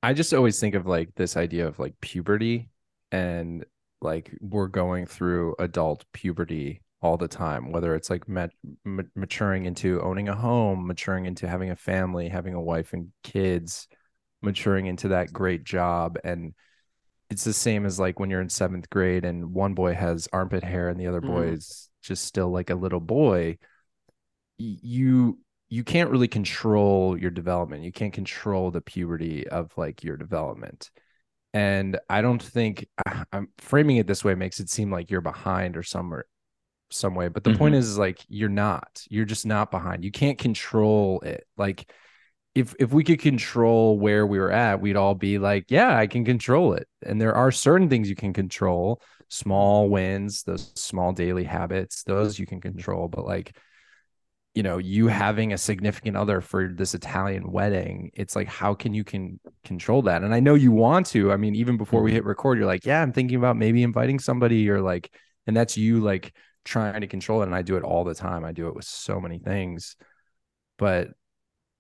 I just always think of like this idea of like puberty and like we're going through adult puberty all the time, whether it's like mat- maturing into owning a home, maturing into having a family, having a wife and kids, maturing into that great job. And it's the same as like when you're in seventh grade and one boy has armpit hair and the other boy Mhm. is just still like a little boy. You you can't really control your development. You can't control the puberty of like your development. And I don't think I'm framing it this way makes it seem like you're behind or somewhere some way. But the point mm-hmm. is, is like you're not. You're just not behind. You can't control it. Like if if we could control where we were at, we'd all be like, yeah, I can control it. And there are certain things you can control, small wins, those small daily habits, those you can control. But like, you know, you having a significant other for this Italian wedding, it's like, how can you can control that? And I know you want to. I mean, even before we mm-hmm. hit record, you're like, yeah, I'm thinking about maybe inviting somebody or like, and that's you like trying to control it. And I do it all the time. I do it with so many things. But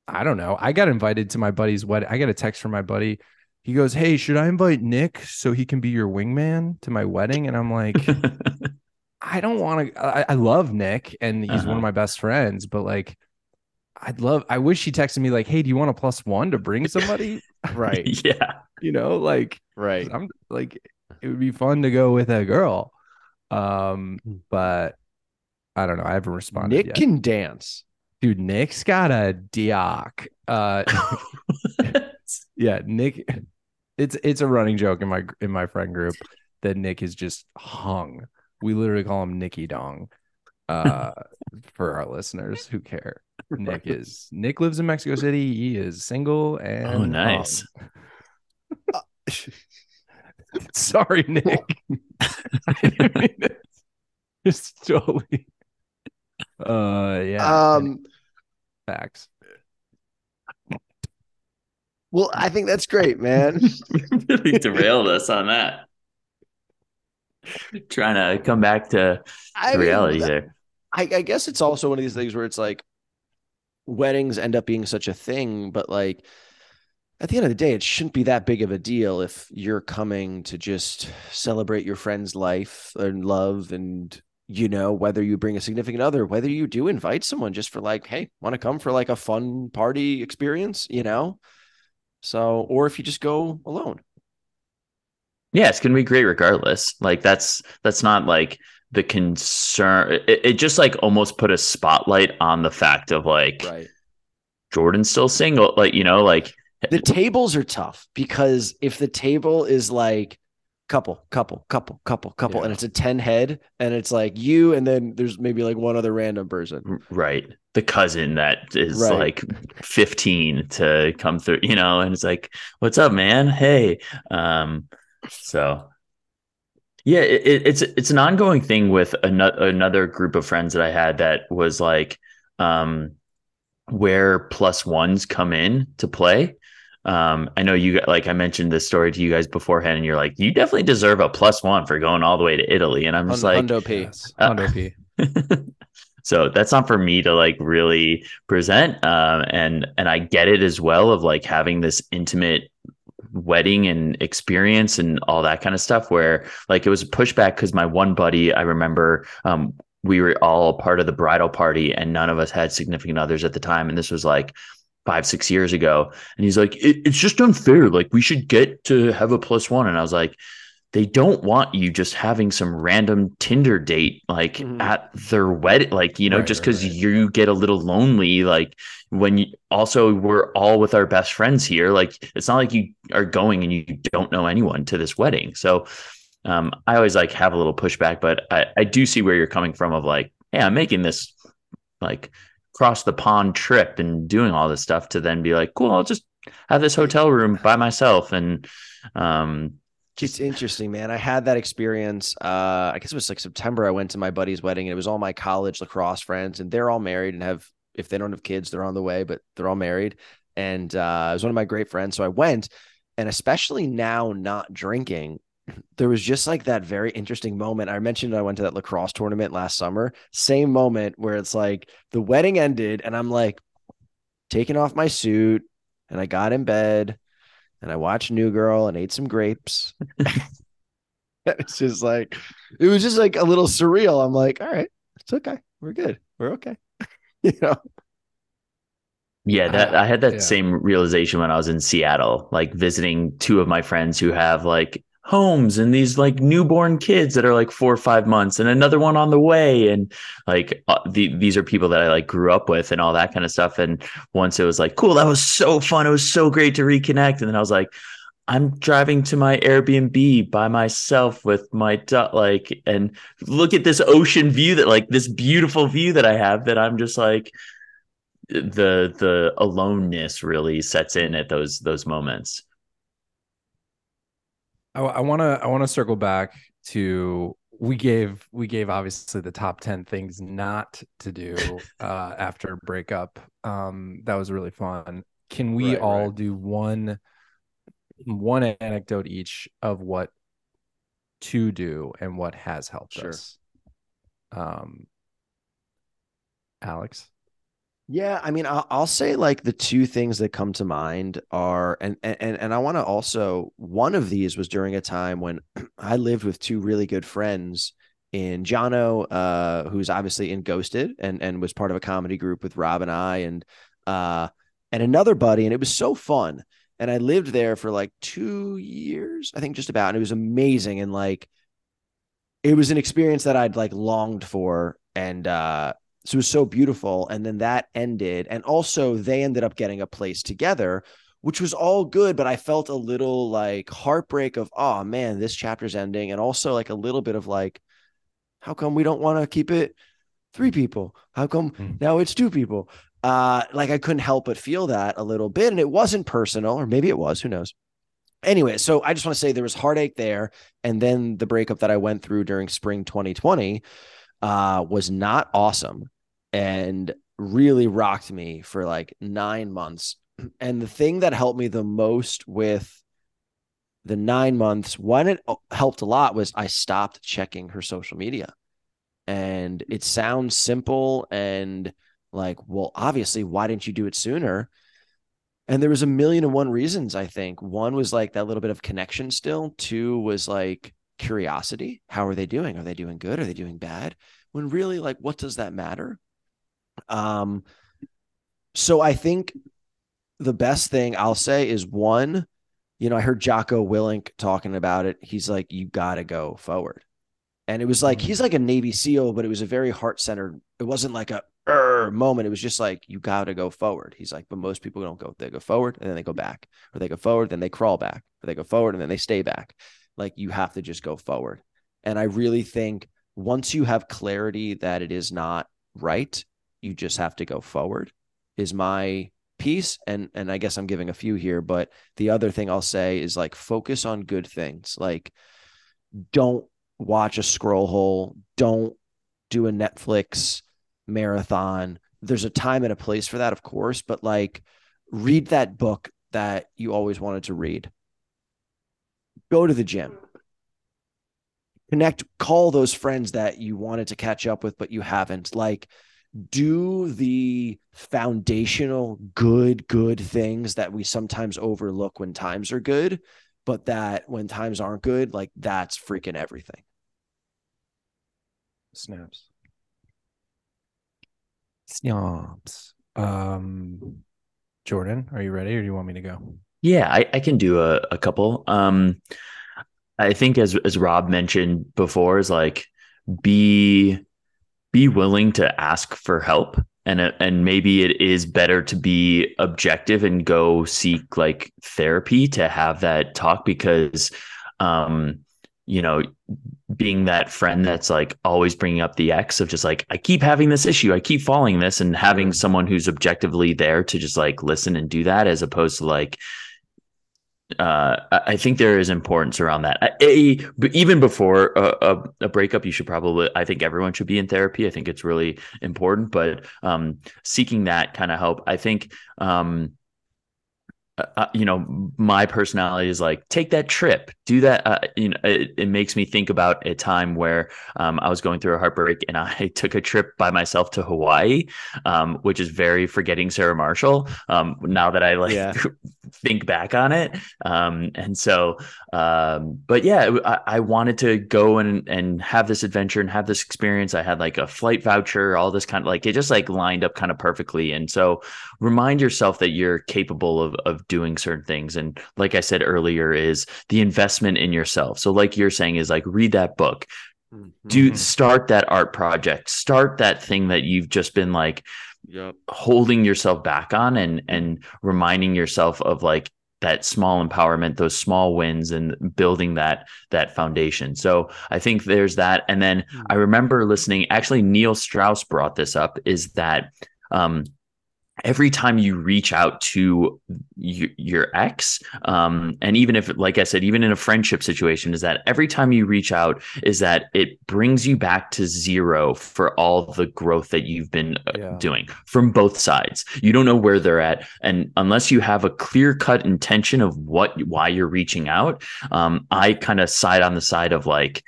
I don't know. I got invited to my buddy's wedding. I got a text from my buddy. He goes, Hey, should I invite Nick so he can be your wingman to my wedding? And I'm like, I don't want to. I, I love Nick and he's one Uh-huh. of my best friends, but like, I'd love, I wish he texted me like, Hey, do you want a plus one to bring somebody? Right. yeah. you know, like, Right. I'm like, it would be fun to go with a girl. Um, but I don't know. I haven't responded Nick yet. can dance. Dude, Nick's got a dioc. Uh, yeah, Nick. It's it's a running joke in my in my friend group that Nick is just hung. We literally call him Nicky Dong. Uh, for our listeners who care, Nick is Nick lives in Mexico City. He is single and Oh, nice. hung. Sorry, Nick. I didn't mean to- Just totally. Uh, yeah. Um. facts. Well, I think that's great, man. really derailed us on that. Trying to come back to I mean, reality there. I, I guess it's also one of these things where it's like weddings end up being such a thing, but like at the end of the day, it shouldn't be that big of a deal if you're coming to just celebrate your friend's life and love and you know whether you bring a significant other whether you do invite someone just for like hey want to come for like a fun party experience you know so or if you just go alone Yeah, it's gonna be great regardless. Like that's that's not like the concern. It, it just like almost put a spotlight on the fact of like right Jordan's still single. Like you know, like the tables are tough because if the table is like couple couple couple couple couple and it's a 10 head and it's like you and then there's maybe like one other random person. Right. The cousin that is Right. like 15 to come through you know and it's like what's up man? Hey. Um so yeah it, it- it's it's an ongoing thing with another another group of friends that i had that was like um where plus ones come in to play um i know you got like i mentioned this story to you guys beforehand and you're like you definitely deserve a plus one for going all the way to italy and i'm just Hun- like Hundo P. Yes. Uh, Hondo P. so that's not for me to like really present um and and i get it as well of like having this intimate wedding and experience and all that kind of stuff where like it was a pushback because my one buddy i remember um we were all part of the bridal party and none of us had significant others at the time and this was like five six years ago and he's like it, it's just unfair like we should get to have a plus one and i was like they don't want you just having some random Tinder date like Mhm. at their wedding, like you know, Right, just right, because right. you get a little lonely, like when you also we're all with our best friends here. Like it's not like you are going and you don't know anyone to this wedding. So um, I always like have a little pushback, but I, I do see where you're coming from of like, hey, I'm making this like cross the pond trip and doing all this stuff to then be like, cool, I'll just have this hotel room by myself and um It's interesting, man. I had that experience. Uh, I guess it was like September. I went to my buddy's wedding, and it was all my college lacrosse friends, and they're all married and have, if they don't have kids, they're on the way, but they're all married. And uh, it was one of my great friends, so I went, and especially now, not drinking, there was just like that very interesting moment. I mentioned I went to that lacrosse tournament last summer. Same moment where it's like the wedding ended, and I'm like taking off my suit, and I got in bed and I watched New Girl and ate some grapes. it's just like it was just like a little surreal. I'm like, all right, it's okay. We're good. We're okay. you know, Yeah, that ah, I had that yeah. same realization when I was in Seattle, like visiting two of my friends who have like homes and these like newborn kids that are like four or five months and another one on the way and like uh, the, these are people that i like grew up with and all that kind of stuff. And once it was like cool that was so fun. It was so great to reconnect. And then i was like i'm driving to my airbnb by myself with my duck like and look at this ocean view that like this beautiful view that i have that i'm just like the the aloneness really sets in at those those moments I want to I want to circle back to we gave we gave obviously the top 10 things not to do uh after breakup um that was really fun can we right, all right. do one one anecdote each of what to do and what has helped sure. us um alex yeah, I mean, I'll, I'll, say like the two things that come to mind are, and and and I want to also one of these was during a time when I lived with two really good friends in Jono, uh, who's obviously in Ghosted and and was part of a comedy group with Rob and I, and uh, and another buddy, and it was so fun. And I lived there for like two years, I think, just about, and it was amazing, and like it was an experience that I'd like longed for, and uh so it was so beautiful. And then that ended. And also, they ended up getting a place together, which was all good. But I felt a little like heartbreak of, oh man, this chapter's ending. And also, like a little bit of like, how come we don't want to keep it three people? How come mm. now it's two people? Uh, like I couldn't help but feel that a little bit. And it wasn't personal, or maybe it was, who knows? Anyway, so I just want to say there was heartache there. And then the breakup that I went through during spring 2020 uh, was not awesome and really rocked me for like nine months. And the thing that helped me the most with the nine months, when it helped a lot, was I stopped checking her social media. And it sounds simple and like, well, obviously, why didn't you do it sooner? And there was a million and one reasons, I think. One was like that little bit of connection still. Two was like curiosity. How are they doing? Are they doing good? Are they doing bad? When really, like, what does that matter? Um, so I think the best thing I'll say is one, you know, I heard Jocko Willink talking about it. He's like, you got to go forward. And it was like, he's like a Navy SEAL, but it was a very heart centered, it wasn't like a moment. It was just like, you got to go forward. He's like, but most people don't go, they go forward and then they go back, or they go forward, then they crawl back, or they go forward and then they stay back. Like you have to just go forward. And I really think once you have clarity that it is not right, you just have to go forward is my piece. And and I guess I'm giving a few here but the other thing I'll say is like focus on good things. Like don't watch a scroll hole. Don't do a Netflix marathon. There's a time and a place for that of course but like read that book that you always wanted to read. Go to the gym. Connect call those friends that you wanted to catch up with but you haven't. Like do the foundational good good things that we sometimes overlook when times are good but that when times aren't good like that's freaking everything. Snaps. Snaps um jordan are you ready or do you want me to go? Yeah i, I can do a, a couple. Um i think as as rob mentioned before is like be be willing to ask for help. And and maybe it is better to be objective and go seek like therapy to have that talk because um you know being that friend that's like always bringing up the ex of just like i keep having this issue i keep falling this and having someone who's objectively there to just like listen and do that as opposed to like uh, I think there is importance around that. A, even before a, a, a, breakup, you should probably. I think everyone should be in therapy. I think it's really important. But um, seeking that kind of help, I think um, uh, uh, you know, my personality is like, take that trip, do that. Uh, you know, it, it, makes me think about a time where um, I was going through a heartbreak and I took a trip by myself to Hawaii, um, which is very forgetting Sarah Marshall. Um, now that I like yeah. think back on it. Um, and so, um, but yeah, I, I, wanted to go and and have this adventure and have this experience. I had like a flight voucher, all this kind of like it just like lined up kind of perfectly. And so, remind yourself that you're capable of of doing certain things. And like I said earlier, is the investment in yourself. So, like you're saying, is like read that book, do Mm-hmm. start that art project start that thing that you've just been like Yep. holding yourself back on and and reminding yourself of like that small empowerment those small wins and building that that foundation. So i think there's that. And then i remember listening actually neil strauss brought this up is that um every time you reach out to y- your ex um and even if like i said even in a friendship situation is that every time you reach out is that it brings you back to zero for all the growth that you've been uh, Yeah. doing from both sides you don't know where they're at and unless you have a clear cut intention of what why you're reaching out um i kind of side on the side of like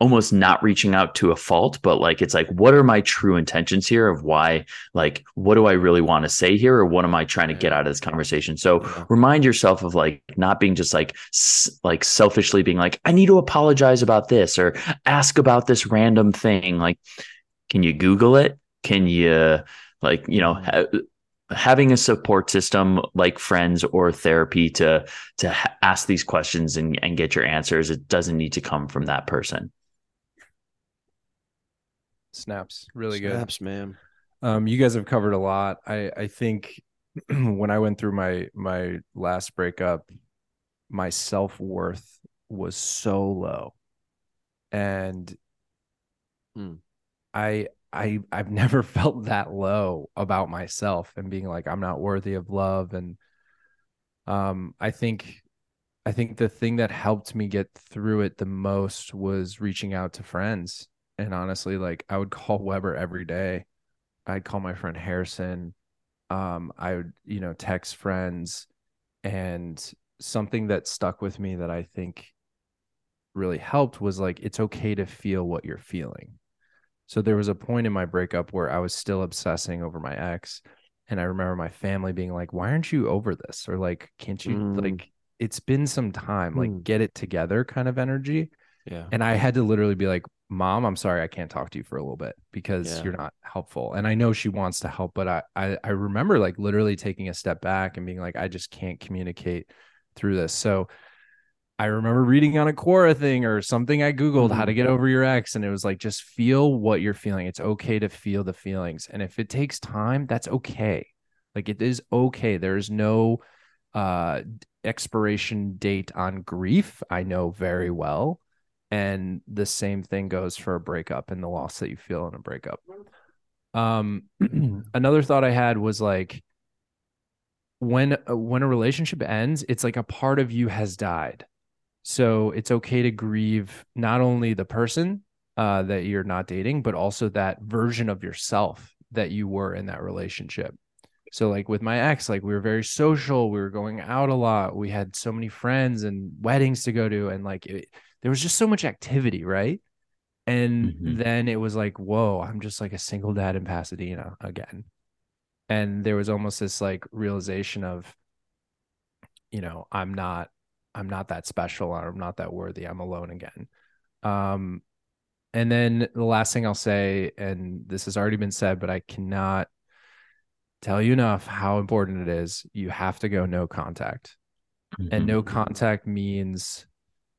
almost not reaching out to a fault but like it's like what are my true intentions here of why like what do i really want to say here or what am i trying to get out of this conversation? So Yeah. remind yourself of like not being just like like selfishly being like i need to apologize about this or ask about this random thing. Like can you google it? Can you like you know mm-hmm. ha- having a support system like friends or therapy to to ask these questions and, and get your answers it doesn't need to come from that person Snaps. Really good. Snaps, man. Um, you guys have covered a lot. I I think when I went through my my last breakup, my self worth was so low, and Hmm. I I I've never felt that low about myself and being like I'm not worthy of love and um I think I think the thing that helped me get through it the most was reaching out to friends and honestly like I would call Weber every day I'd call my friend Harrison um I would you know text friends and something that stuck with me that I think really helped was like it's okay to feel what you're feeling so there was a point in my breakup where I was still obsessing over my ex. And I remember my family being like, why aren't you over this? Or like, can't you, Mm. like, it's been some time, like, Mm. get it together kind of energy. Yeah. And I had to literally be like, mom, I'm sorry, I can't talk to you for a little bit because Yeah. you're not helpful. And I know she wants to help, but I, I, I remember like literally taking a step back and being like, I just can't communicate through this. So, I remember reading on a Quora thing or something I Googled how to Mm-hmm. get over your ex. And it was like, just feel what you're feeling. It's okay to feel the feelings. And if it takes time, that's okay. Like it is okay. There's no uh expiration date on grief. I know very well. And the same thing goes for a breakup and the loss that you feel in a breakup. Um another thought I had was like when uh, when a relationship ends, it's like a part of you has died. So it's okay to grieve not only the person uh, that you're not dating, but also that version of yourself that you were in that relationship. So, like with my ex, like we were very social, we were going out a lot, we had so many friends and weddings to go to, and like it, there was just so much activity, right? And Mhm. then it was like, whoa, I'm just like a single dad in Pasadena again. And there was almost this like realization of, you know, I'm not I'm not that special or I'm not that worthy. I'm alone again. Um, and then the last thing I'll say, and this has already been said, but I cannot tell you enough how important it is. You have to go no contact. And Mhm. no contact means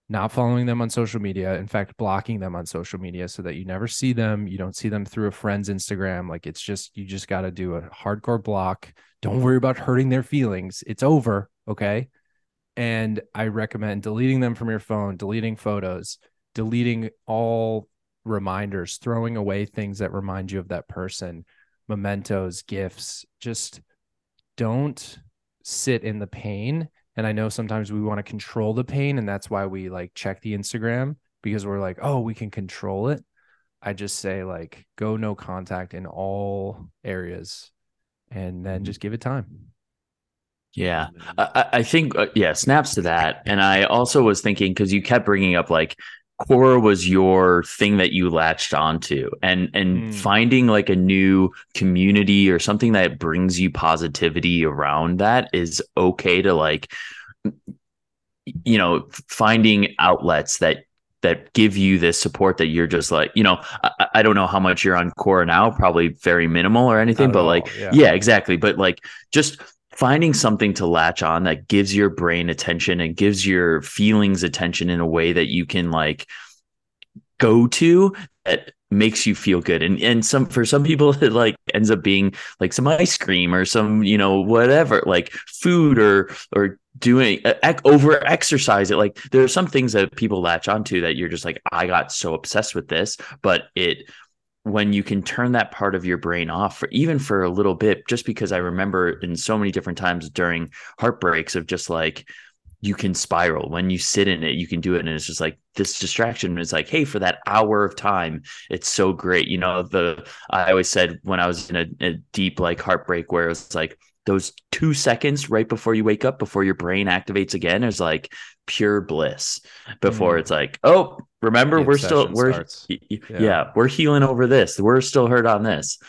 not following them on social media. In fact, blocking them on social media so that you never see them. You don't see them through a friend's Instagram. Like it's just, you just got to do a hardcore block. Don't worry about hurting their feelings. It's over. Okay. And I recommend deleting them from your phone, deleting photos, deleting all reminders, throwing away things that remind you of that person, mementos, gifts. Just don't sit in the pain. And I know sometimes we want to control the pain, and that's why we like check the Instagram because we're like, oh, we can control it. I just say, like, go no contact in all areas and then just give it time. Yeah. I, I- I think, uh, yeah, snaps to that. And I also was thinking, because you kept bringing up like Quora was your thing that you latched onto and and Mm. finding like a new community or something that brings you positivity around that is okay to like you know finding outlets that that give you this support that you're just like you know I, I don't know how much you're on Quora now probably very minimal or anything Not but all, like yeah. yeah exactly but like just finding something to latch on that gives your brain attention and gives your feelings attention in a way that you can like go to that makes you feel good. And and some for some people it like ends up being like some ice cream or some you know whatever like food or or doing over exercise it. Like there are some things that people latch onto that you're just like i got so obsessed with this but it when you can turn that part of your brain off for even for a little bit just because i remember in so many different times during heartbreaks of just like you can spiral. When you sit in it you can do it and it's just like this distraction is like hey for that hour of time it's so great. You know the i always said when i was in a, a deep like heartbreak where it's like those two seconds right before you wake up before your brain activates again is like pure bliss. Before Mm. it's like oh remember we're still we're starts. y- y- Yeah. yeah. we're healing over this we're still hurt on this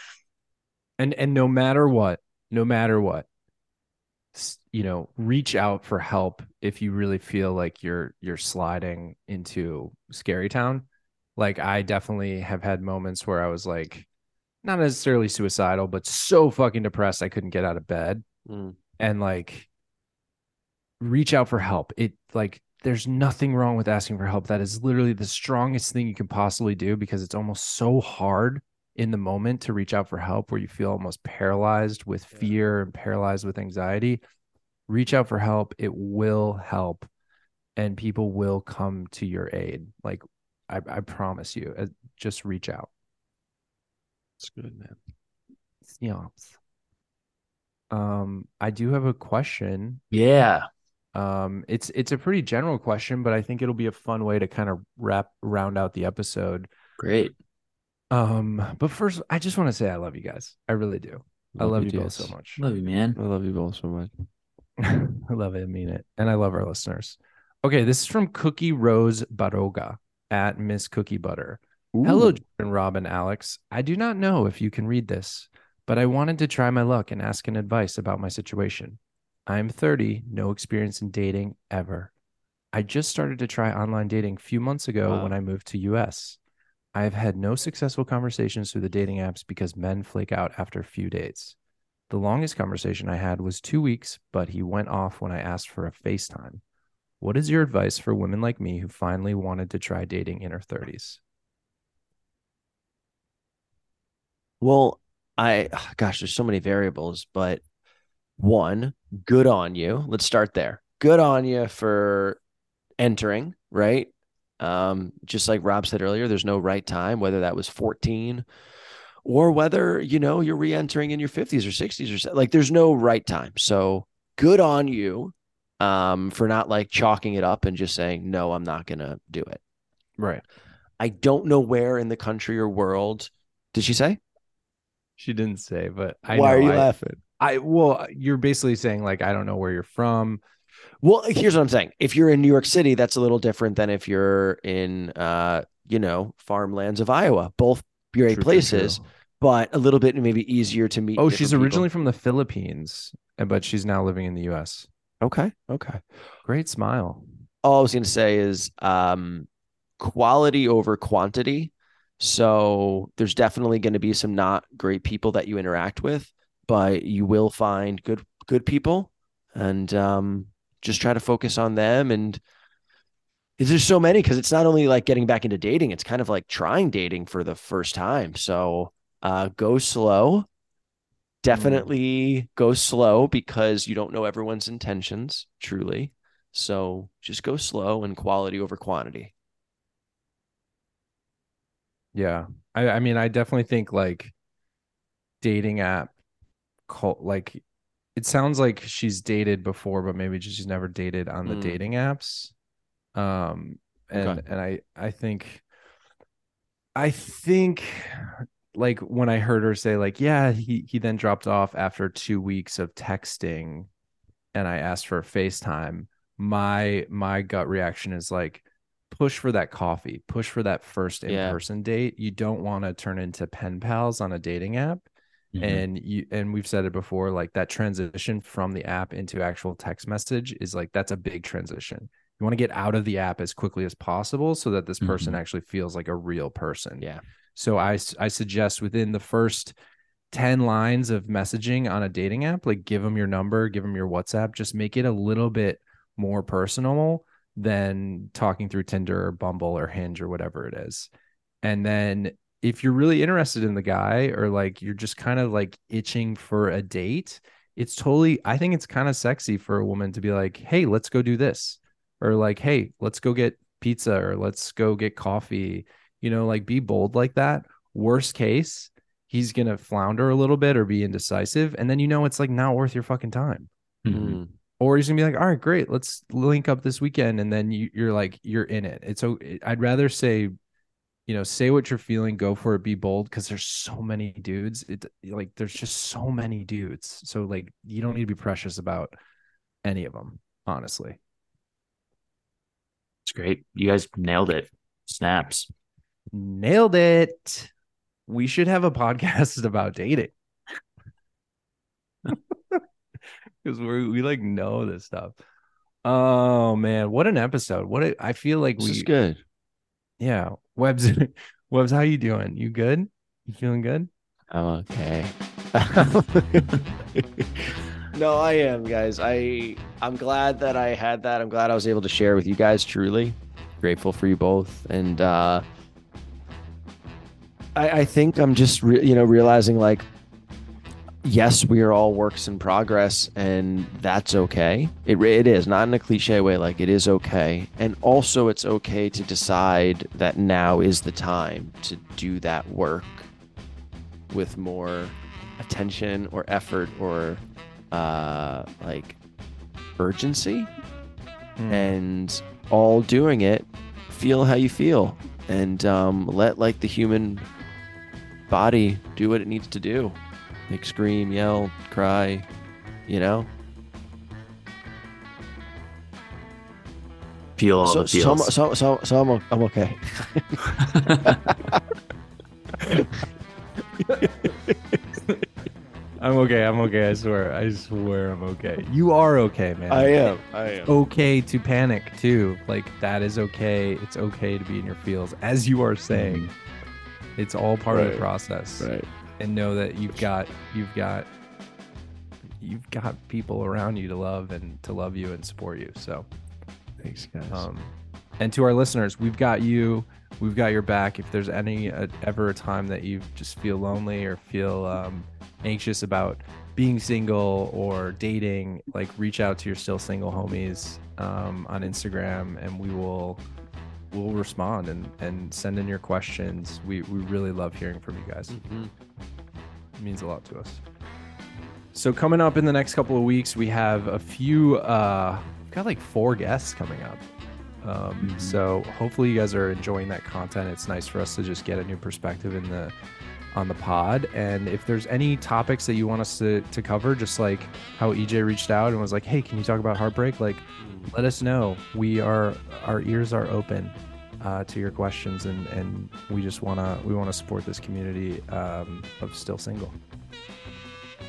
and and no matter what no matter what you know reach out for help if you really feel like you're you're sliding into scary town like i definitely have had moments where i was like not necessarily suicidal but so fucking depressed i couldn't get out of bed Mm. and like reach out for help it like there's nothing wrong with asking for help. That is literally the strongest thing you can possibly do because it's almost so hard in the moment to reach out for help where you feel almost paralyzed with fear and paralyzed with anxiety. Reach out for help. It will help and people will come to your aid. Like i, I promise you uh, just reach out. It's good, man. yeah um i do have a question. Yeah Um, it's it's a pretty general question, but I think it'll be a fun way to kind of wrap round out the episode. great Um, but first, I just want to say I love you guys. I really do. I love you both so much. love you man I love you both so much. I love it. I mean it. And I love our listeners. Okay, this is from Cookie Rose Baroga at Miss Cookie Butter. Hello, Jordan, Rob, and Alex. I do not know if you can read this, but I wanted to try my luck and ask an advice about my situation. I'm 30, no experience in dating ever. I just started to try online dating a few months ago Wow. when I moved to US. I have had no successful conversations through the dating apps because men flake out after a few dates. The longest conversation I had was two weeks, but he went off when I asked for a FaceTime. What is your advice for women like me who finally wanted to try dating in her 30s? Well, I gosh, there's so many variables, but one, good on you. Let's start there. Good on you for entering, right? Um, just like Rob said earlier, there's no right time, whether that was 14 or whether, you know, you're re-entering in your 50s or 60s or. Like there's no right time. So good on you um for not like chalking it up and just saying, no, I'm not gonna do it. Right. I don't know where in the country or world did she say? She didn't say, but I Why are you I, laughing? I well, you're basically saying like I don't know where you're from. Well, here's what I'm saying. If you're in New York City, that's a little different than if you're in uh, you know, farmlands of Iowa. Both great True, places, true. but a little bit maybe easier to meet. Oh, she's people. originally from the Philippines, uh, but she's now living in the U.S. Okay. Okay. Great smile. All I was gonna say is um quality over quantity. So there's definitely going to be some not great people that you interact with, but you will find good good people and um just try to focus on them and there's so many because it's not only like getting back into dating, it's kind of like trying dating for the first time. So uh go slow. Definitely go slow because you don't know everyone's intentions truly. So just go slow and quality over quantity. Yeah, I, I mean, I definitely think like dating app, cult, like it sounds like she's dated before, but maybe she's never dated on the Mm. dating apps. Um, and Okay. and I I think, I think, like when I heard her say like, yeah, he he then dropped off after two weeks of texting, and I asked for a FaceTime. My my gut reaction is like, push for that coffee, push for that first in Yeah. person date. You don't want to turn into pen pals on a dating app. Mhm. And you and we've said it before, like that transition from the app into actual text message is like that's a big transition. You want to get out of the app as quickly as possible so that this person Mhm. actually feels like a real person. Yeah. So I I suggest within the first 10 lines of messaging on a dating app, like give them your number, give them your WhatsApp, just make it a little bit more personal than talking through Tinder or Bumble or Hinge or whatever it is. And then if you're really interested in the guy or like you're just kind of like itching for a date, it's totally I think it's kind of sexy for a woman to be like, "Hey, let's go do this." Or like, "Hey, let's go get pizza or let's go get coffee." You know, like be bold like that. Worst case, he's going to flounder a little bit or be indecisive and then you know it's like not worth your fucking time Mhm. Mm. or he's gonna be like, all right, great, let's link up this weekend, and then you, you're like, you're in it. It's so I'd rather say, you know, say what you're feeling, go for it, be bold, because there's so many dudes. It like there's just so many dudes, so like you don't need to be precious about any of them, honestly. It's great. You guys nailed it. Snaps. Nailed it. We should have a podcast about dating. Because we we like know this stuff. Oh man, what an episode! What a, I feel like This we is good. Yeah, Webs. Webs, how you doing? You good? You feeling good? I'm okay. no, I am, guys. I I'm glad that I had that. I'm glad I was able to share with you guys. Truly grateful for you both, and uh, I I think I'm just re- you know realizing like, yes, we are all works in progress, and that's okay. It it is not in a cliche way. Like it is okay, and also it's okay to decide that now is the time to do that work with more attention or effort or uh like urgency Mm. and all doing it feel how you feel and um let like the human body do what it needs to do like scream yell cry you know Feel all so, the so, feels. so, so, so I'm, o- I'm okay I'm okay. I'm okay. I swear. I swear I'm okay. You are okay, man. i am i am okay to panic too. Like that is okay. It's okay to be in your feels, as you are saying. Mm-hmm. It's all part of the process. right And know that you've got you've got you've got people around you to love and to love you and support you. So thanks guys Um, and to our listeners, we've got you. We've got your back. If there's any uh, ever a time that you just feel lonely or feel um, anxious about being single or dating, like reach out to your still single homies um, on Instagram, and we will we'll respond and and send in your questions. We we really love hearing from you guys. Mhm. It means a lot to us. So coming up in the next couple of weeks, we have a few. Uh, we've got like four guests coming up. Um, Mhm. So hopefully you guys are enjoying that content. It's nice for us to just get a new perspective in the on the pod. And if there's any topics that you want us to to cover, just like how EJ reached out and was like, "Hey, can you talk about heartbreak?" Like, let us know. We are our ears are open uh, to your questions, and and we just wanna we wanna support this community um, of still single.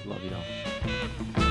love you all